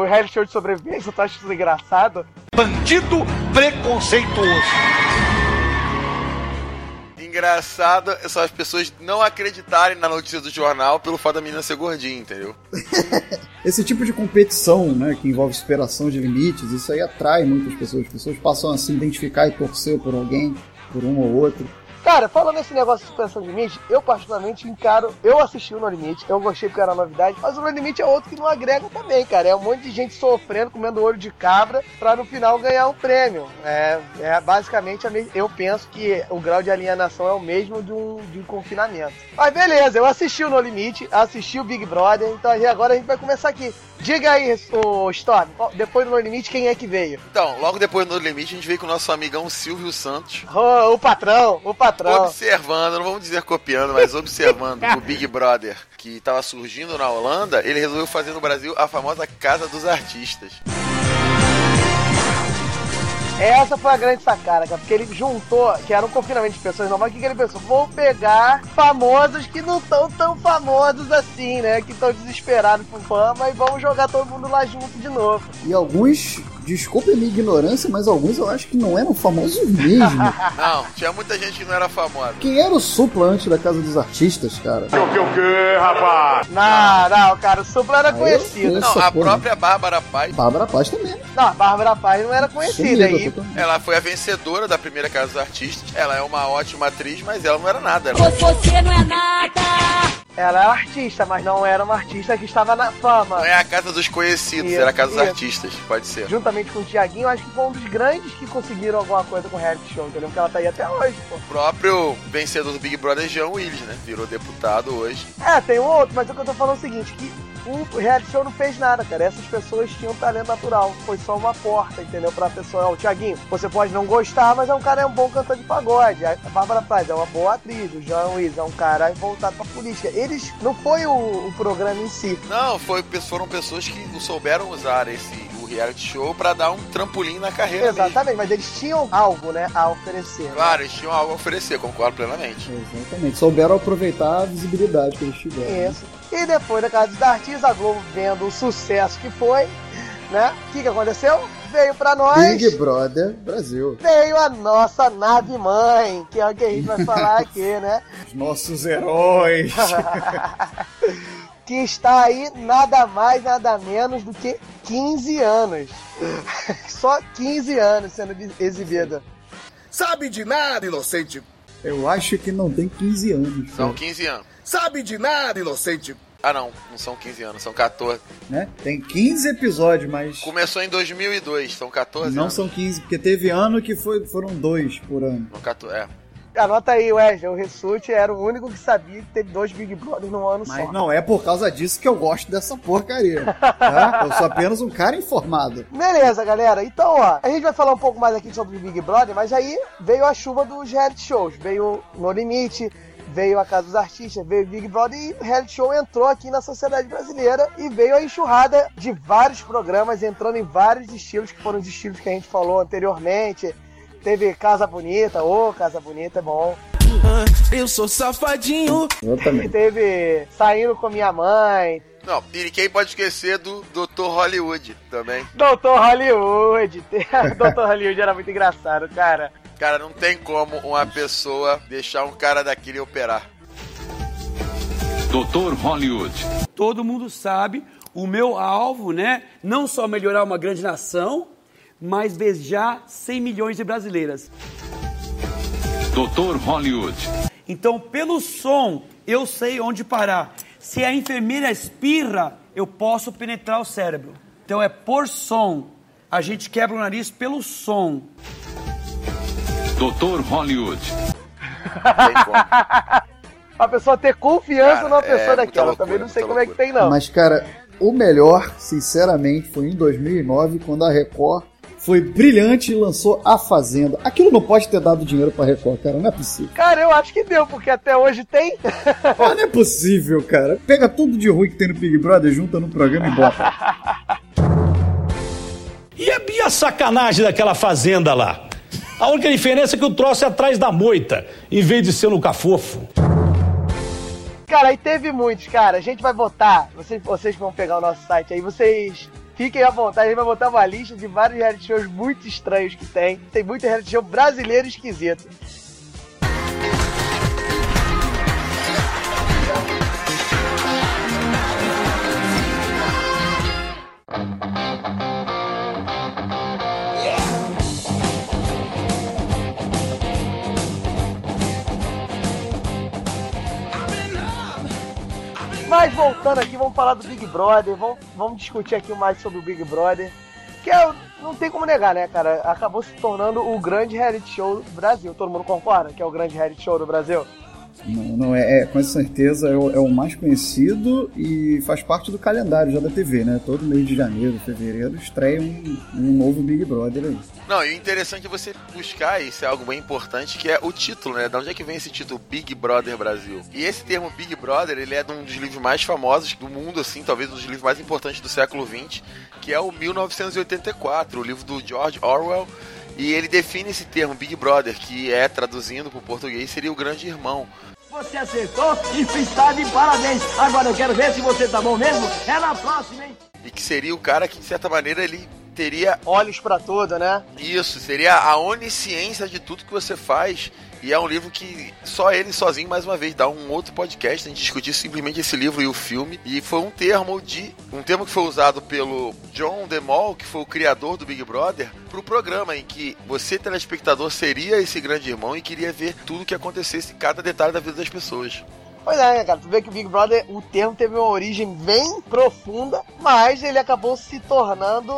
o reality show de sobrevivência? Tu acha isso engraçado? Bandido preconceituoso. Engraçado são as pessoas não acreditarem na notícia do jornal pelo fato da menina ser gordinha, entendeu? Esse tipo de competição, né, que envolve superação de limites, isso aí atrai muitas pessoas. As pessoas passam a se identificar e torcer por alguém, por um ou outro. Cara, falando nesse negócio de suspensão de limite, eu particularmente encaro. Eu assisti o No Limite, eu gostei porque era novidade, mas o No Limite é outro que não agrega também, cara. É um monte de gente sofrendo, comendo olho de cabra, pra no final ganhar um prêmio. É, é basicamente, a me- eu penso que o grau de alienação é o mesmo de um, de um confinamento. Mas beleza, eu assisti o No Limite, assisti o Big Brother, então agora a gente vai começar aqui. Diga aí, o Storm, depois do No Limite, quem é que veio? Então, logo depois do No Limite, a gente veio com o nosso amigão Silvio Santos. Ô, o patrão, o patrão. Observando, não vamos dizer copiando, mas observando o Big Brother que estava surgindo na Holanda, ele resolveu fazer no Brasil a famosa Casa dos Artistas. Essa foi a grande sacada, cara, porque ele juntou, que era um confinamento de pessoas normais, o que, que ele pensou? Vou pegar famosos que não estão tão famosos assim, né? Que estão desesperados por fama e vamos jogar todo mundo lá junto de novo. E alguns, desculpe a minha ignorância, mas alguns eu acho que não eram famosos mesmo. Não, tinha muita gente que não era famosa. Quem era o supla antes da Casa dos Artistas, cara? O que o que, rapaz? Não, não, cara, o Supla era Ah, conhecido. Não, a porra. própria Bárbara Paz, Bárbara Paz também. Não, a Bárbara Paz não era conhecida. Aí ela foi a vencedora da primeira Casa dos Artistas. Ela é uma ótima atriz, mas ela não era nada. Ela... Você não é nada. ela era artista, mas não era uma artista que estava na fama. Não é a Casa dos Conhecidos, Isso, era a Casa dos isso. Artistas, pode ser. Juntamente juntamente com o Tiaguinho, acho que foi um dos grandes que conseguiram alguma coisa com o reality show, entendeu? Porque ela tá aí até hoje, pô. O próprio vencedor do Big Brother, Jean Willis, né? Virou deputado hoje. É, tem um outro, mas o que eu tô falando é o seguinte, que o reality show não fez nada, cara. Essas pessoas tinham talento natural. Foi só uma porta, entendeu? Pra pessoa. Ó, o Thiaguinho, você pode não gostar, mas é um cara, é um bom cantor de pagode. A Bárbara Paz é uma boa atriz. O João Luiz é um cara voltado pra política. Eles. Não foi o, o programa em si. Não, foi, foram pessoas que souberam usar esse reality show para dar um trampolim na carreira. Exatamente, mesmo. mas eles tinham algo, né, a oferecer. Claro, né? eles tinham algo a oferecer, concordo plenamente. Exatamente, souberam aproveitar a visibilidade que eles tiveram. Isso. E depois da Casa dos Artistas, a Globo vendo o sucesso que foi, né? O que, que aconteceu? Veio pra nós. Big Brother Brasil. Veio a nossa nave mãe, que é o que a gente vai falar aqui, né? Os nossos heróis. que está aí nada mais, nada menos do que 15 anos. Só 15 anos sendo exibida. Sabe de nada, inocente. Eu acho que não tem 15 anos. São 15 anos. Sabe de nada, inocente. Ah, não, não são 15 anos, são 14. Né? Tem 15 episódios, mas. Começou em 2002, são 14 Não anos. são 15, porque teve ano que foi, foram dois por ano. Não, 14, é. Anota aí, Wesley, o Ressute era o único que sabia que teve dois Big Brothers num ano Mas só. não é por causa disso que eu gosto dessa porcaria. tá? Eu sou apenas um cara informado. Beleza, galera. Então, ó, a gente vai falar um pouco mais aqui sobre o Big Brother, mas aí veio a chuva dos reality shows. Veio No Limite, veio a Casa dos Artistas, veio o Big Brother e o reality show entrou aqui na sociedade brasileira e veio a enxurrada de vários programas, entrando em vários estilos, que foram os estilos que a gente falou anteriormente. Teve Casa Bonita, ô, Casa Bonita é bom. Eu sou safadinho. Exatamente. Teve Saindo com Minha Mãe. Não, e quem pode esquecer do Dr. Hollywood também. Doutor Hollywood. Doutor Hollywood era muito engraçado, cara. Cara, não tem como uma pessoa deixar um cara daquele operar. Doutor Hollywood. Todo mundo sabe o meu alvo, né? Não só melhorar uma grande nação, mas beijar 100 milhões de brasileiras. Doutor Hollywood. Então, pelo som, eu sei onde parar. Se a enfermeira espirra, eu posso penetrar o cérebro. Então é por som. A gente quebra o nariz pelo som. Doutor Hollywood. a pessoa ter confiança Cara, numa pessoa é daquela. muita Também loucura, não sei como é que tem, não. Mas, cara, o melhor, sinceramente, foi em 2009, quando a Record foi brilhante e lançou A Fazenda. Aquilo não pode ter dado dinheiro pra Record, cara, não é possível. Cara, eu acho que deu, porque até hoje tem. Pô, não é possível, cara. Pega tudo de ruim que tem no Big Brother, junta no programa e bota. E a, e a sacanagem daquela fazenda lá? A única diferença é que o troço é atrás da moita, em vez de ser no cafofo. Cara, aí teve muitos, cara. A gente vai votar. Vocês, vocês vão pegar o nosso site aí, vocês fiquem à vontade. A gente vai botar uma lista de vários reality shows muito estranhos que tem. Tem muito reality show brasileiro esquisito. Voltando aqui, vamos falar do Big Brother, vamos, vamos discutir aqui mais sobre o Big Brother. Que é, não tem como negar, né, cara? Acabou se tornando o grande reality show do Brasil. Todo mundo concorda que é o grande reality show do Brasil? Não, não é, é, com certeza é o, é o, mais conhecido e faz parte do calendário já da TV, né? Todo mês de janeiro, fevereiro, estreia um, um novo Big Brother aí. Não, e o interessante é você buscar, isso é algo bem importante, que é o título, né? Da onde é que vem esse título Big Brother Brasil? E esse termo Big Brother, ele é um dos livros mais famosos do mundo, assim, talvez um dos livros mais importantes do século XX, que é o 1984, o livro do George Orwell. E ele define esse termo Big Brother, que é, traduzindo para o português, seria o grande irmão. Você acertou e está de parabéns. Agora eu quero ver se você tá bom mesmo. É na próxima, hein? E que seria o cara que, de certa maneira, ele teria. Olhos para tudo, né? Isso, seria a onisciência de tudo que você faz. E é um livro que só ele sozinho, mais uma vez, dá um outro podcast. A gente discutir simplesmente esse livro e o filme. E foi um termo de. Um termo que foi usado pelo John DeMol, que foi o criador do Big Brother, pro programa em que você, telespectador, seria esse grande irmão e queria ver tudo que acontecesse, cada detalhe da vida das pessoas. Pois é, cara? Tu vê que o Big Brother, o termo teve uma origem bem profunda, mas ele acabou se tornando.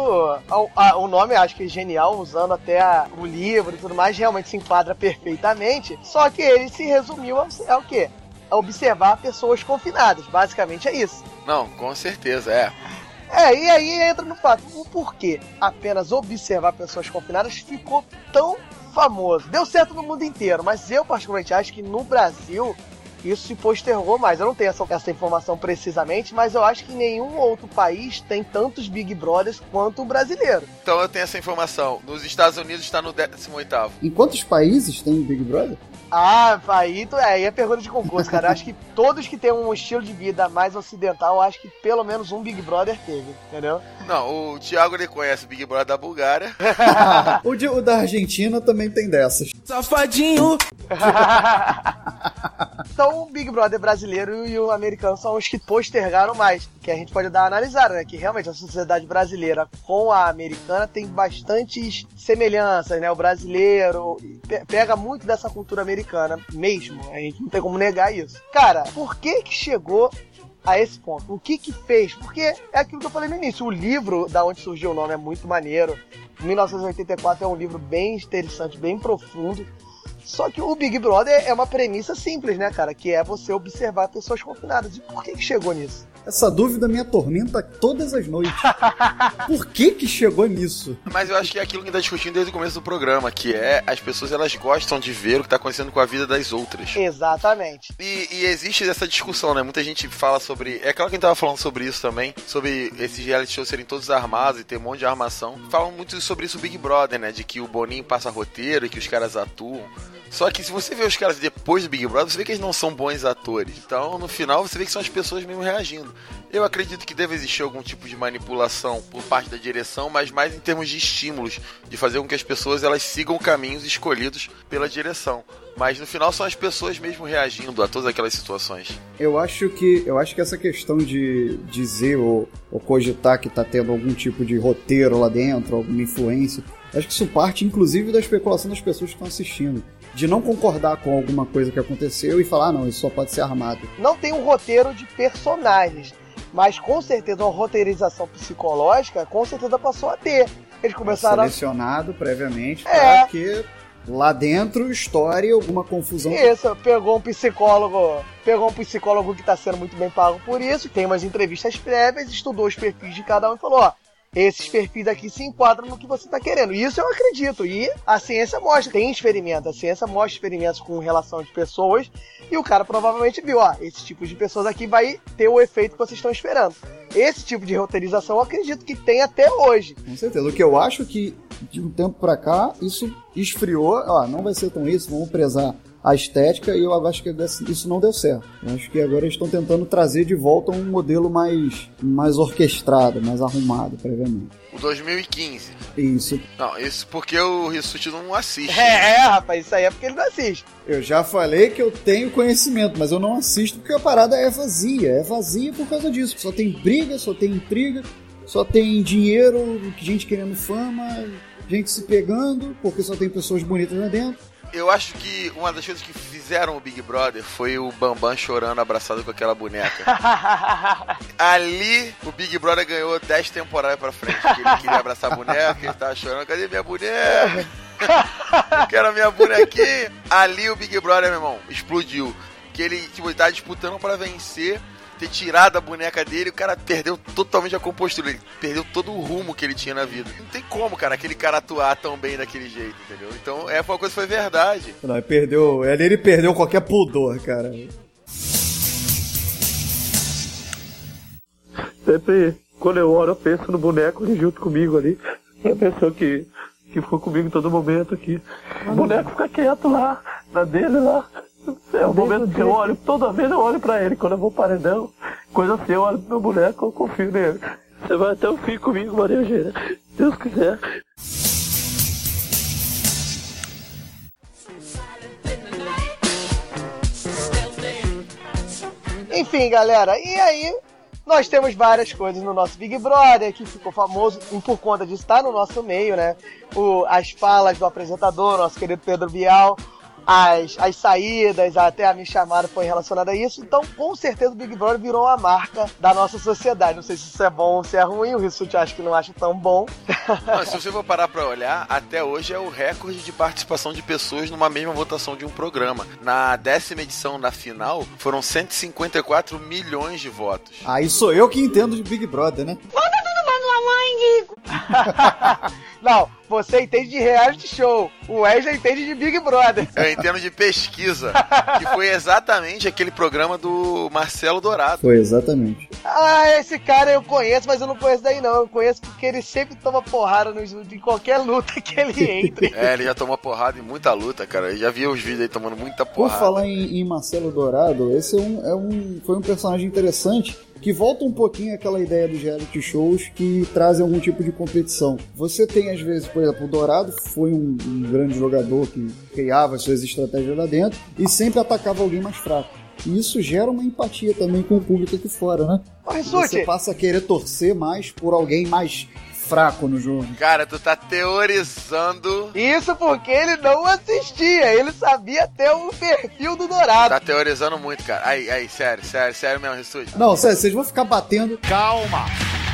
O nome acho que é genial, usando até o livro e tudo mais, realmente se enquadra perfeitamente. Só que ele se resumiu ao, ao quê? A observar pessoas confinadas. Basicamente é isso. Não, com certeza, é. É, e aí entra no fato, o porquê apenas observar pessoas confinadas ficou tão famoso. Deu certo no mundo inteiro, mas eu particularmente acho que no Brasil isso se postergou mais. Eu não tenho essa, essa informação precisamente, mas eu acho que nenhum outro país tem tantos Big Brothers quanto o brasileiro. Então eu tenho essa informação. Nos Estados Unidos está no 18º. Em quantos países tem Big Brother? Ah, aí, é, aí é pergunta de concurso, cara. Eu acho que todos que têm um estilo de vida mais ocidental, eu acho que pelo menos um Big Brother teve, entendeu? Não, o Thiago ele conhece o Big Brother da Bulgária. o, de- o da Argentina também tem dessas. Safadinho! então, o Big Brother brasileiro e o americano são os que postergaram mais. Que a gente pode dar uma analisada, né? Que realmente a sociedade brasileira com a americana tem bastantes semelhanças, né? O brasileiro pe- pega muito dessa cultura americana mesmo. A gente não tem como negar isso. Cara, por que que chegou a esse ponto. O que que fez? Porque é aquilo que eu falei no início. O livro da onde surgiu o nome é muito maneiro. 1984 é um livro bem interessante, bem profundo. Só que o Big Brother é uma premissa simples, né, cara? Que é você observar pessoas confinadas. E por que, que chegou nisso? Essa dúvida me atormenta todas as noites. Por que que chegou nisso? Mas eu acho que é aquilo que a gente tá discutindo desde o começo do programa, que é as pessoas elas gostam de ver o que tá acontecendo com a vida das outras. Exatamente. E, e existe essa discussão, né? Muita gente fala sobre. É claro que a gente tava falando sobre isso também, sobre esses reality shows serem todos armados e ter um monte de armação. Falam muito sobre isso o Big Brother, né? De que o Boninho passa roteiro e que os caras atuam. Só que se você vê os caras depois do Big Brother, você vê que eles não são bons atores. Então, no final, você vê que são as pessoas mesmo reagindo. Eu acredito que deve existir algum tipo de manipulação por parte da direção, mas mais em termos de estímulos, de fazer com que as pessoas elas sigam caminhos escolhidos pela direção. Mas no final são as pessoas mesmo reagindo a todas aquelas situações. Eu acho que eu acho que essa questão de dizer ou, ou cogitar que tá tendo algum tipo de roteiro lá dentro, alguma influência, acho que isso parte inclusive da especulação das pessoas que estão assistindo. De não concordar com alguma coisa que aconteceu e falar, ah, não, isso só pode ser armado. Não tem um roteiro de personagens, mas com certeza uma roteirização psicológica, com certeza passou a ter. Eles começaram a Selecionado previamente É. para que lá dentro estoure alguma confusão. Isso, pegou um psicólogo, pegou um psicólogo que tá sendo muito bem pago por isso, tem umas entrevistas prévias, estudou os perfis de cada um e falou, ó, esses perfis aqui se enquadram no que você tá querendo. Isso eu acredito. E a ciência mostra, tem experimentos, a ciência mostra experimentos com relação de pessoas, e o cara provavelmente viu, ó, esse tipo de pessoas aqui vai ter o efeito que vocês estão esperando. Esse tipo de roteirização eu acredito que tem até hoje. Com certeza. O que eu acho que de um tempo pra cá isso esfriou. Ó, não vai ser tão isso, vamos prezar a estética e eu acho que isso não deu certo. Eu acho que agora eles estão tentando trazer de volta um modelo mais, mais orquestrado, mais arrumado previamente. O 2015. Isso. Não, isso porque o Rissuti não assiste. É, é, rapaz, isso aí é porque ele não assiste. Eu já falei que eu tenho conhecimento, mas eu não assisto porque a parada é vazia. É vazia por causa disso. Só tem briga, só tem intriga, só tem dinheiro, gente querendo fama, gente se pegando, porque só tem pessoas bonitas lá dentro. Eu acho que uma das coisas que fizeram o Big Brother foi o Bambam chorando abraçado com aquela boneca. Ali, o Big Brother ganhou 10 temporadas pra frente. ele queria abraçar a boneca, ele tava chorando. Cadê minha boneca? Eu quero a minha bonequinha. Ali, o Big Brother, meu irmão, explodiu. Que ele, tipo, ele tava disputando pra vencer. Ter tirado a boneca dele, o cara perdeu totalmente a compostura. Ele perdeu todo o rumo que ele tinha na vida. Não tem como, cara, aquele cara atuar tão bem daquele jeito, entendeu? Então, é, foi uma coisa que foi verdade. Não, ele perdeu. Ali ele perdeu qualquer pudor, cara. Sempre, quando eu oro, eu penso no boneco ali junto comigo ali. É a pessoa que, que ficou comigo em todo momento aqui. O boneco fica quieto lá, na dele lá. É o momento que eu olho, toda vez eu olho pra ele. Quando eu vou paredão, coisa assim, eu olho pro meu boneco, eu confio nele. Você vai até o fim comigo, Maria Eugênia. Deus quiser. Enfim, galera, e aí nós temos várias coisas no nosso Big Brother que ficou famoso e por conta disso está no nosso meio, né? O, as falas do apresentador, nosso querido Pedro Bial. As, as saídas, até a minha chamada foi relacionada a isso. Então, com certeza, o Big Brother virou uma marca da nossa sociedade. Não sei se isso é bom ou se é ruim, o Rissuti acha que não acha tão bom. Não, se você for parar pra olhar, até hoje é o recorde de participação de pessoas numa mesma votação de um programa. Na décima edição da final, foram 154 milhões de votos. Aí sou eu que entendo de Big Brother, né? Manda tudo pra sua mãe, Nico! Não, você entende de reality show. O Wesley entende de Big Brother. Eu entendo de pesquisa, que foi exatamente aquele programa do Marcelo Dourado. Foi exatamente. Ah, esse cara eu conheço, mas eu não conheço daí não. Eu conheço porque ele sempre toma porrada nos, em qualquer luta que ele entre. É, ele já tomou porrada em muita luta, cara. Eu já vi os vídeos aí tomando muita Por porrada. falar em, em Marcelo Dourado, esse é um, é um, foi um personagem interessante que volta um pouquinho àquela ideia dos reality shows que trazem algum tipo de competição. Você tem, às vezes, por exemplo, o Dourado foi um, um grande jogador que criava suas estratégias lá dentro e sempre atacava alguém mais fraco. E isso gera uma empatia também com o público aqui fora, né? Mas, Você passa a querer torcer mais por alguém mais fraco no jogo. Cara, tu tá teorizando. Isso porque ele não assistia. Ele sabia até o perfil do Dourado. Tá teorizando muito, cara. Aí, aí, sério, sério, sério mesmo, Rissuti. Não, sério, vocês vão ficar batendo. Calma,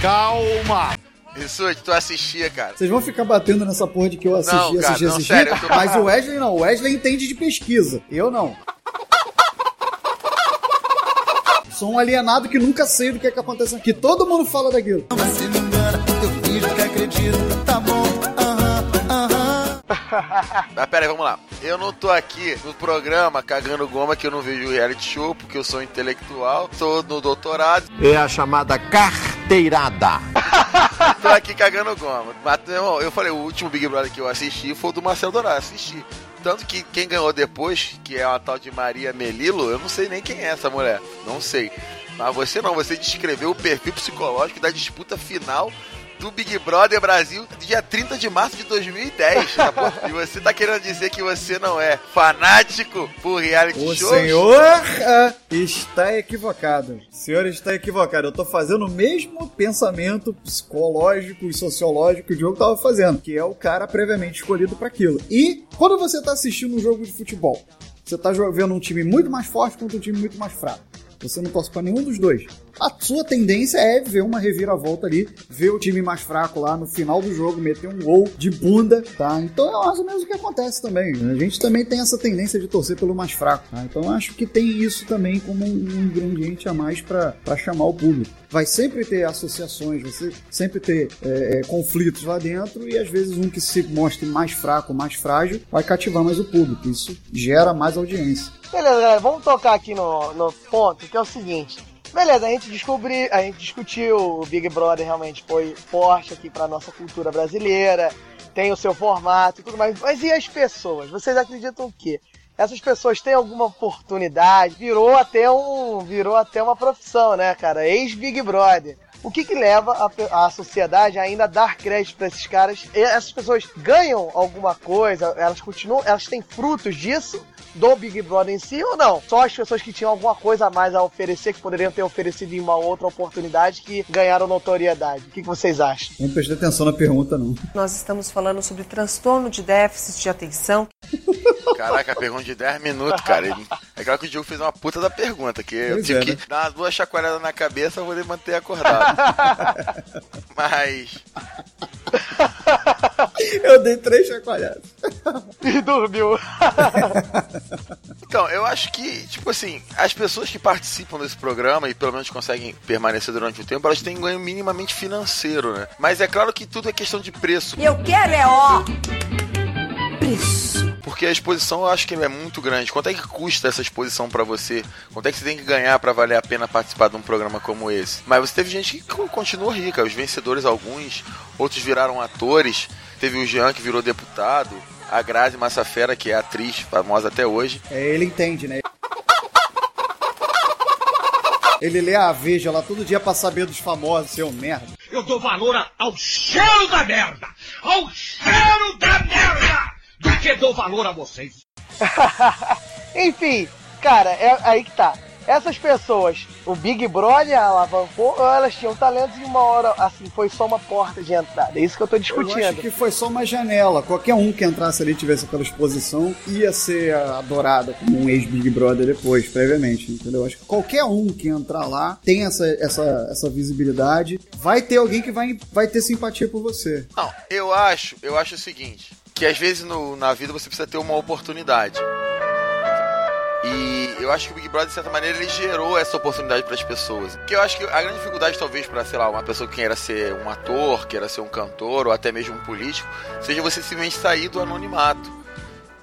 calma. Rissuti, tu assistia, cara. Vocês vão ficar batendo nessa porra de que eu assisti, Não, cara, assisti, não, assisti. sério, tô- Mas o Wesley não. O Wesley entende de pesquisa. Eu não. Sou um alienado que nunca sei do que, é que acontece aqui. Todo mundo fala daquilo. Se me finjo que acredito, tá bom, aham, aham. Mas pera aí, vamos lá. Eu não tô aqui no programa cagando goma que eu não vejo reality show, porque eu sou intelectual, tô no doutorado, É a chamada carteirada. tô aqui cagando goma. Mas, meu irmão, eu falei, o último Big Brother que eu assisti foi o do Marcelo Dourado, assisti. Tanto que quem ganhou depois, que é uma tal de Maria Melilo, eu não sei nem quem é essa mulher. Não sei. Mas você não, você descreveu o perfil psicológico da disputa final do Big Brother Brasil, dia 30 de março de 2010. tá e você tá querendo dizer que você não é fanático por reality O shows? senhor ah, está equivocado. O senhor está equivocado. Eu tô fazendo o mesmo pensamento psicológico e sociológico que o Diogo tava fazendo, que é o cara previamente escolhido para aquilo. E quando você tá assistindo um jogo de futebol, você tá vendo um time muito mais forte contra um time muito mais fraco. Você não torce pra nenhum dos dois. A sua tendência é ver uma reviravolta ali, ver o time mais fraco lá no final do jogo, meter um gol de bunda, tá? Então é mais ou menos o que acontece também. A gente também tem essa tendência de torcer pelo mais fraco, tá? Então acho que tem isso também como um ingrediente a mais pra chamar o público. Vai sempre ter associações, ser- sempre ter é, é, conflitos lá dentro e às vezes um que se mostre mais fraco, mais frágil, vai cativar mais o público. Isso gera mais audiência. Beleza, galera, vamos tocar aqui no, no ponto, que é o seguinte. Beleza, a gente descobriu, a gente discutiu, o Big Brother realmente foi forte aqui pra nossa cultura brasileira, tem o seu formato e tudo mais. Mas e as pessoas? Vocês acreditam que essas pessoas têm alguma oportunidade? Virou até um, virou até uma profissão, né, cara? Ex-Big Brother. O que que leva a, a sociedade a ainda dar crédito pra esses caras? E essas pessoas ganham alguma coisa? Elas continuam, elas têm frutos disso? Do Big Brother em si ou não? Só as pessoas que tinham alguma coisa a mais a oferecer, que poderiam ter oferecido em uma outra oportunidade, que ganharam notoriedade. O que, que vocês acham? Não prestei atenção na pergunta, não. Nós estamos falando sobre transtorno de déficit de atenção. Caraca, a pergunta de 10 minutos, cara. É claro que o Diogo fez uma puta da pergunta, que eu Pois tive é, que né? dar umas duas chacoalhadas na cabeça pra poder manter acordado. Mas. Eu dei três chacoalhadas. E dormiu. Então, eu acho que, tipo assim, as pessoas que participam desse programa e pelo menos conseguem permanecer durante o tempo, elas têm ganho minimamente financeiro, né? Mas é claro que tudo é questão de preço. Eu quero é ó. Porque a exposição eu acho que é muito grande. Quanto é que custa essa exposição pra você? Quanto é que você tem que ganhar pra valer a pena participar de um programa como esse? Mas você teve gente que co- continuou rica, os vencedores alguns, outros viraram atores. Teve o Jean que virou deputado, a Grazi Massafera, que é atriz famosa até hoje. É, ele entende, né? Ele lê a Veja lá todo dia pra saber dos famosos, seu merda. Eu dou valor ao cheiro da merda! Ao cheiro da merda! Do que dou valor a vocês. Enfim, cara, é aí que tá. Essas pessoas, o Big Brother alavancou ou elas tinham talentos e uma hora, assim, foi só uma porta de entrada? É isso que eu tô discutindo. Eu acho que foi só uma janela. Qualquer um que entrasse ali e tivesse aquela exposição ia ser adorado como um ex-Big Brother depois, previamente, entendeu? Acho que qualquer um que entrar lá tem essa, essa, essa visibilidade, vai ter alguém que vai, vai ter simpatia por você. Não, eu acho, eu acho o seguinte, que às vezes no, na vida você precisa ter uma oportunidade. E eu acho que o Big Brother, de certa maneira, ele gerou essa oportunidade para as pessoas. Porque eu acho que a grande dificuldade, talvez, para, sei lá, uma pessoa que queira ser um ator, queira ser um cantor, ou até mesmo um político, seja você simplesmente sair do anonimato.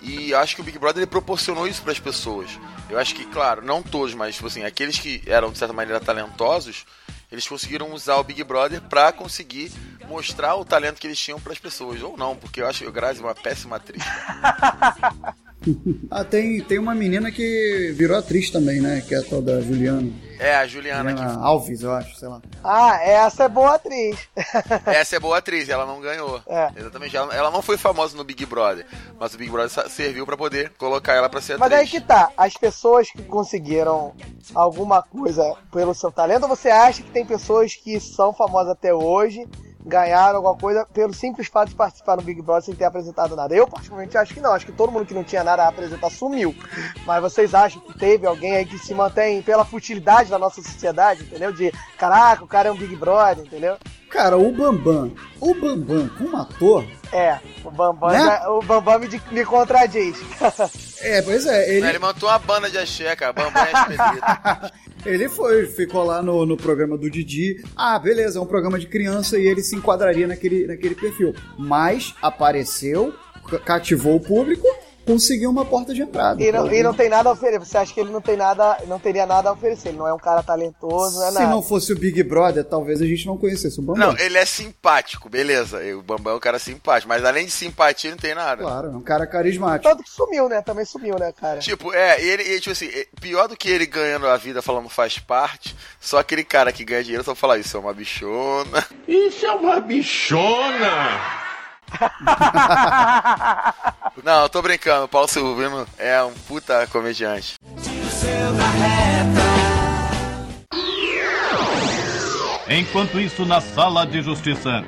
E acho que o Big Brother ele proporcionou isso para as pessoas. Eu acho que, claro, não todos, mas tipo assim, aqueles que eram de certa maneira talentosos, eles conseguiram usar o Big Brother para conseguir mostrar o talento que eles tinham para as pessoas. Ou não, porque eu acho que o Grazi é uma péssima atriz. ah, tem, tem uma menina que virou atriz também, né? Que é a tal da Juliana. É, a Juliana, Juliana que... Alves, eu acho, sei lá. Ah, essa é boa atriz. essa é boa atriz, ela não ganhou. É. Exatamente. Ela, ela, não foi famosa no Big Brother, mas o Big Brother serviu para poder colocar ela para ser mas atriz. Mas aí que tá, as pessoas que conseguiram alguma coisa pelo seu talento, você acha que tem pessoas que são famosas até hoje ganharam alguma coisa pelo simples fato de participar no Big Brother sem ter apresentado nada. Eu, particularmente, acho que não. Acho que todo mundo que não tinha nada a apresentar sumiu. Mas vocês acham que teve alguém aí que se mantém pela futilidade da nossa sociedade, entendeu? De, caraca, o cara é um Big Brother, entendeu? Cara, o Bambam, o Bambam como ator... É, o Bambam, né? já, o Bambam me, me contradiz. é, pois é. Ele, ele montou uma banda de axé, cara. Bambam é expedito. Ele foi, ficou lá no, no programa do Didi. Ah, beleza, é um programa de criança e ele se enquadraria naquele, naquele perfil. Mas apareceu, cativou o público conseguiu uma porta de entrada. E não, e não, tem nada a oferecer. Você acha que ele não tem nada, não teria nada a oferecer? Ele não é um cara talentoso, não é Se nada. não fosse o Big Brother, talvez a gente não conhecesse o Bambam. Não, ele é simpático, beleza. O Bambam é um cara simpático, mas além de simpatia, não tem nada. Claro, é um cara carismático. Tanto que sumiu, né? Também sumiu, né, cara? Tipo, é, ele, ele tipo assim, pior do que ele ganhando a vida falando faz parte, só aquele cara que ganha dinheiro só falar isso é uma bichona. Isso é uma bichona! Não, tô brincando. O Paulo Silvino é um puta comediante. Enquanto isso, na sala de justiça.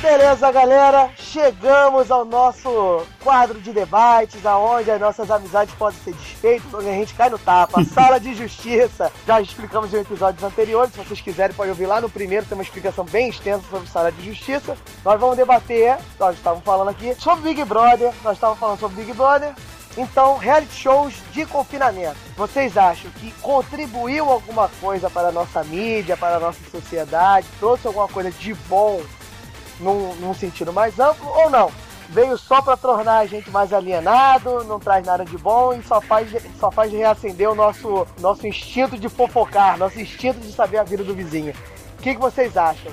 Beleza, galera? Chegamos ao nosso quadro de debates, aonde as nossas amizades podem ser desfeitas, onde a gente cai no tapa. Sala de Justiça. Já explicamos em episódios anteriores. Se vocês quiserem, podem ouvir lá no primeiro. Tem uma explicação bem extensa sobre Sala de Justiça. Nós vamos debater, nós estávamos falando aqui, sobre Big Brother. Nós estávamos falando sobre Big Brother. Então, reality shows de confinamento. Vocês acham que contribuiu alguma coisa para a nossa mídia, para a nossa sociedade? Trouxe alguma coisa de bom num, num sentido mais amplo ou não? Veio só para tornar a gente mais alienado, não traz nada de bom e só faz, só faz reacender o nosso, nosso instinto de fofocar, nosso instinto de saber a vida do vizinho. O que, que vocês acham?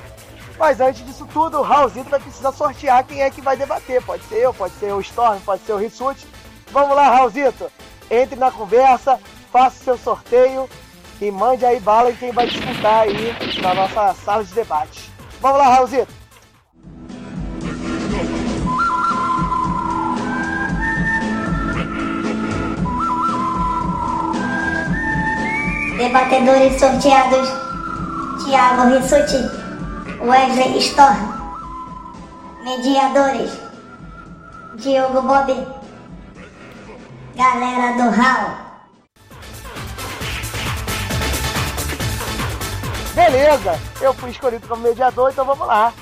Mas antes disso tudo, o Raulzito vai precisar sortear quem é que vai debater. Pode ser eu, pode ser o Storm, pode ser o Rissuti. Vamos lá, Raulzito. Entre na conversa, faça o seu sorteio e mande aí bala em quem vai disputar aí na nossa sala de debate. Vamos lá, Raulzito. Debatedores sorteados: Thiago Rissuti, Wesley Storm. Mediadores: Diogo Bob. Galera do Hall. Beleza, eu fui escolhido como mediador, então vamos lá.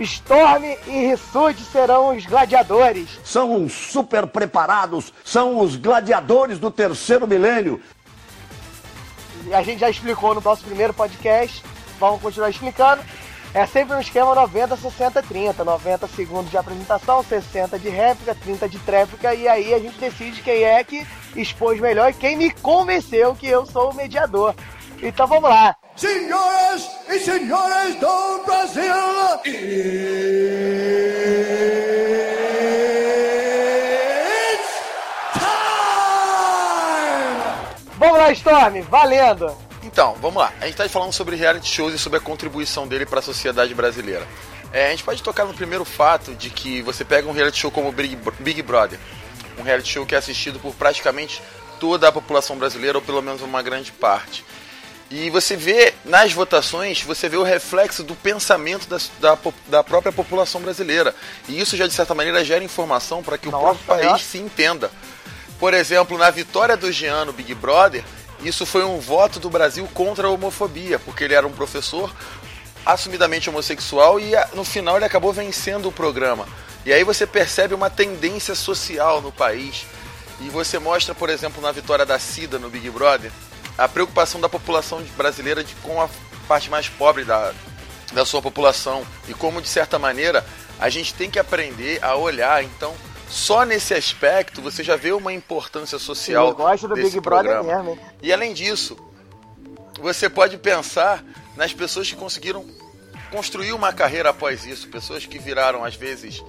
Storm e Rissuti serão os gladiadores. São os super preparados, são os gladiadores do terceiro milênio a gente já explicou no nosso primeiro podcast, vamos continuar explicando. É sempre um esquema 90, 60, 30. 90 segundos de apresentação, 60 de réplica, 30 de tréplica, e aí a gente decide quem é que expôs melhor e quem me convenceu que eu sou o mediador. Então vamos lá. Senhoras e senhores do Brasil! Vamos lá, Storm, valendo! Então, vamos lá. A gente está falando sobre reality shows e sobre a contribuição dele para a sociedade brasileira. É, a gente pode tocar no primeiro fato de que você pega um reality show como Big, Big Brother, um reality show que é assistido por praticamente toda a população brasileira, ou pelo menos uma grande parte. E você vê nas votações, você vê o reflexo do pensamento da, da, da própria população brasileira. E isso já, de certa maneira, gera informação para que o próprio país se entenda. Por exemplo, na vitória do Jean no Big Brother, isso foi um voto do Brasil contra a homofobia, porque ele era um professor assumidamente homossexual e no final ele acabou vencendo o programa. E aí você percebe uma tendência social no país. E você mostra, por exemplo, na vitória da Cida no Big Brother, a preocupação da população brasileira de, com a parte mais pobre da, da sua população. E como, de certa maneira, a gente tem que aprender a olhar. Então, só nesse aspecto você já vê uma importância social Eu gosto do desse Big Brother programa. mesmo, hein? E além disso, você pode pensar nas pessoas que conseguiram construir uma carreira após isso, pessoas que viraram às vezes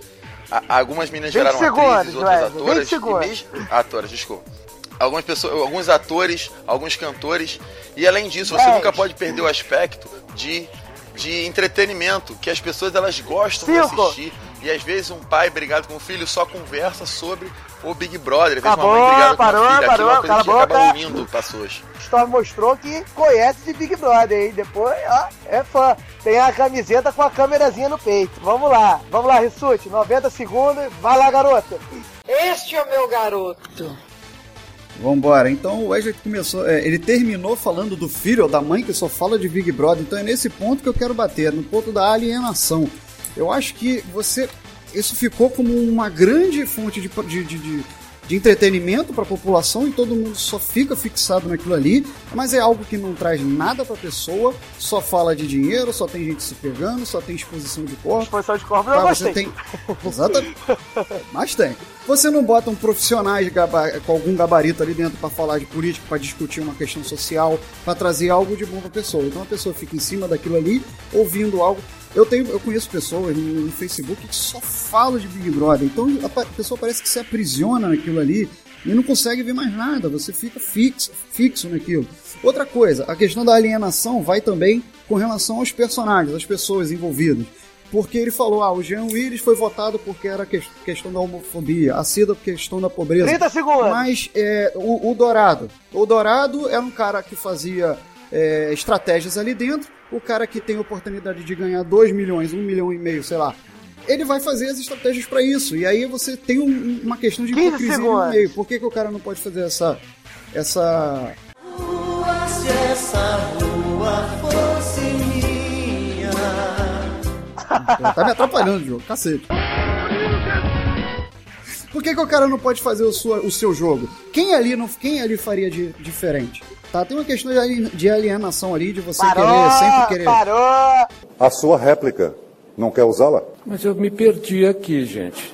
a- algumas meninas 20 viraram segundos, atrizes, outras Wesley, 20 atoras, segundos. mesmo atoras, desculpa. Algumas pessoas, alguns atores, alguns cantores, e além disso, você nunca pode perder o aspecto de de entretenimento, que as pessoas elas gostam de Cinco. assistir. E às vezes um pai brigado com o filho só conversa sobre o Big Brother. Às vezes Acabou, uma mãe brigada com parou, a filha. Aquilo é uma parou, coisa que acaba unindo pessoas. História mostrou que conhece de Big Brother, hein? Depois, ó, é fã. Tem a camiseta com a câmerazinha no peito. Vamos lá, vamos lá, Rissuti, 90 segundos. Vai lá, garota. Este é o meu garoto. Vambora. Então o Wesley começou. é, ele terminou falando do filho ou da mãe que só fala de Big Brother. Então é nesse ponto que eu quero bater, no ponto da alienação. Eu acho que você. Isso ficou como uma grande fonte de, de, de, de- entretenimento para a população e todo mundo só fica fixado naquilo ali, mas é algo que não traz nada para a pessoa, só fala de dinheiro, só tem gente se pegando, só tem exposição de corpo. Exposição de corpo eu Tá, gostei. você tem. Exatamente. Mas tem. Você não bota um gaba- com algum gabarito ali dentro para falar de política, para discutir uma questão social, para trazer algo de bom para pessoa. Então a pessoa fica em cima daquilo ali, ouvindo algo. Eu tenho, eu conheço pessoas no, no Facebook que só falam de Big Brother. Então a pessoa parece que se aprisiona naquilo ali e não consegue ver mais nada. Você fica fixo, fixo naquilo. Outra coisa, a questão da alienação vai também com relação aos personagens, às pessoas envolvidas. Porque ele falou, ah, o Jean Willis foi votado porque era que- questão da homofobia, a Cida por questão da pobreza. 30 segundos. Mas é, o, o Dourado. O Dourado era um cara que fazia é, estratégias ali dentro. O cara que tem oportunidade de ganhar 2 milhões, 1 milhão e meio, sei lá. Ele vai fazer as estratégias para isso. E aí você tem um- uma questão de 15 hipocrisia no meio. Por que, que o cara não pode fazer essa. essa Se essa rua fosse minha. tá me atrapalhando, jogo, cacete. Por que, que o cara não pode fazer o, sua- o seu jogo? Quem ali, não, quem ali faria de, diferente? Tá? Tem uma questão de ali- de alienação ali, de você Parou, querer, sempre querer. parou. A sua réplica, não quer usá-la? Mas eu me perdi aqui, gente.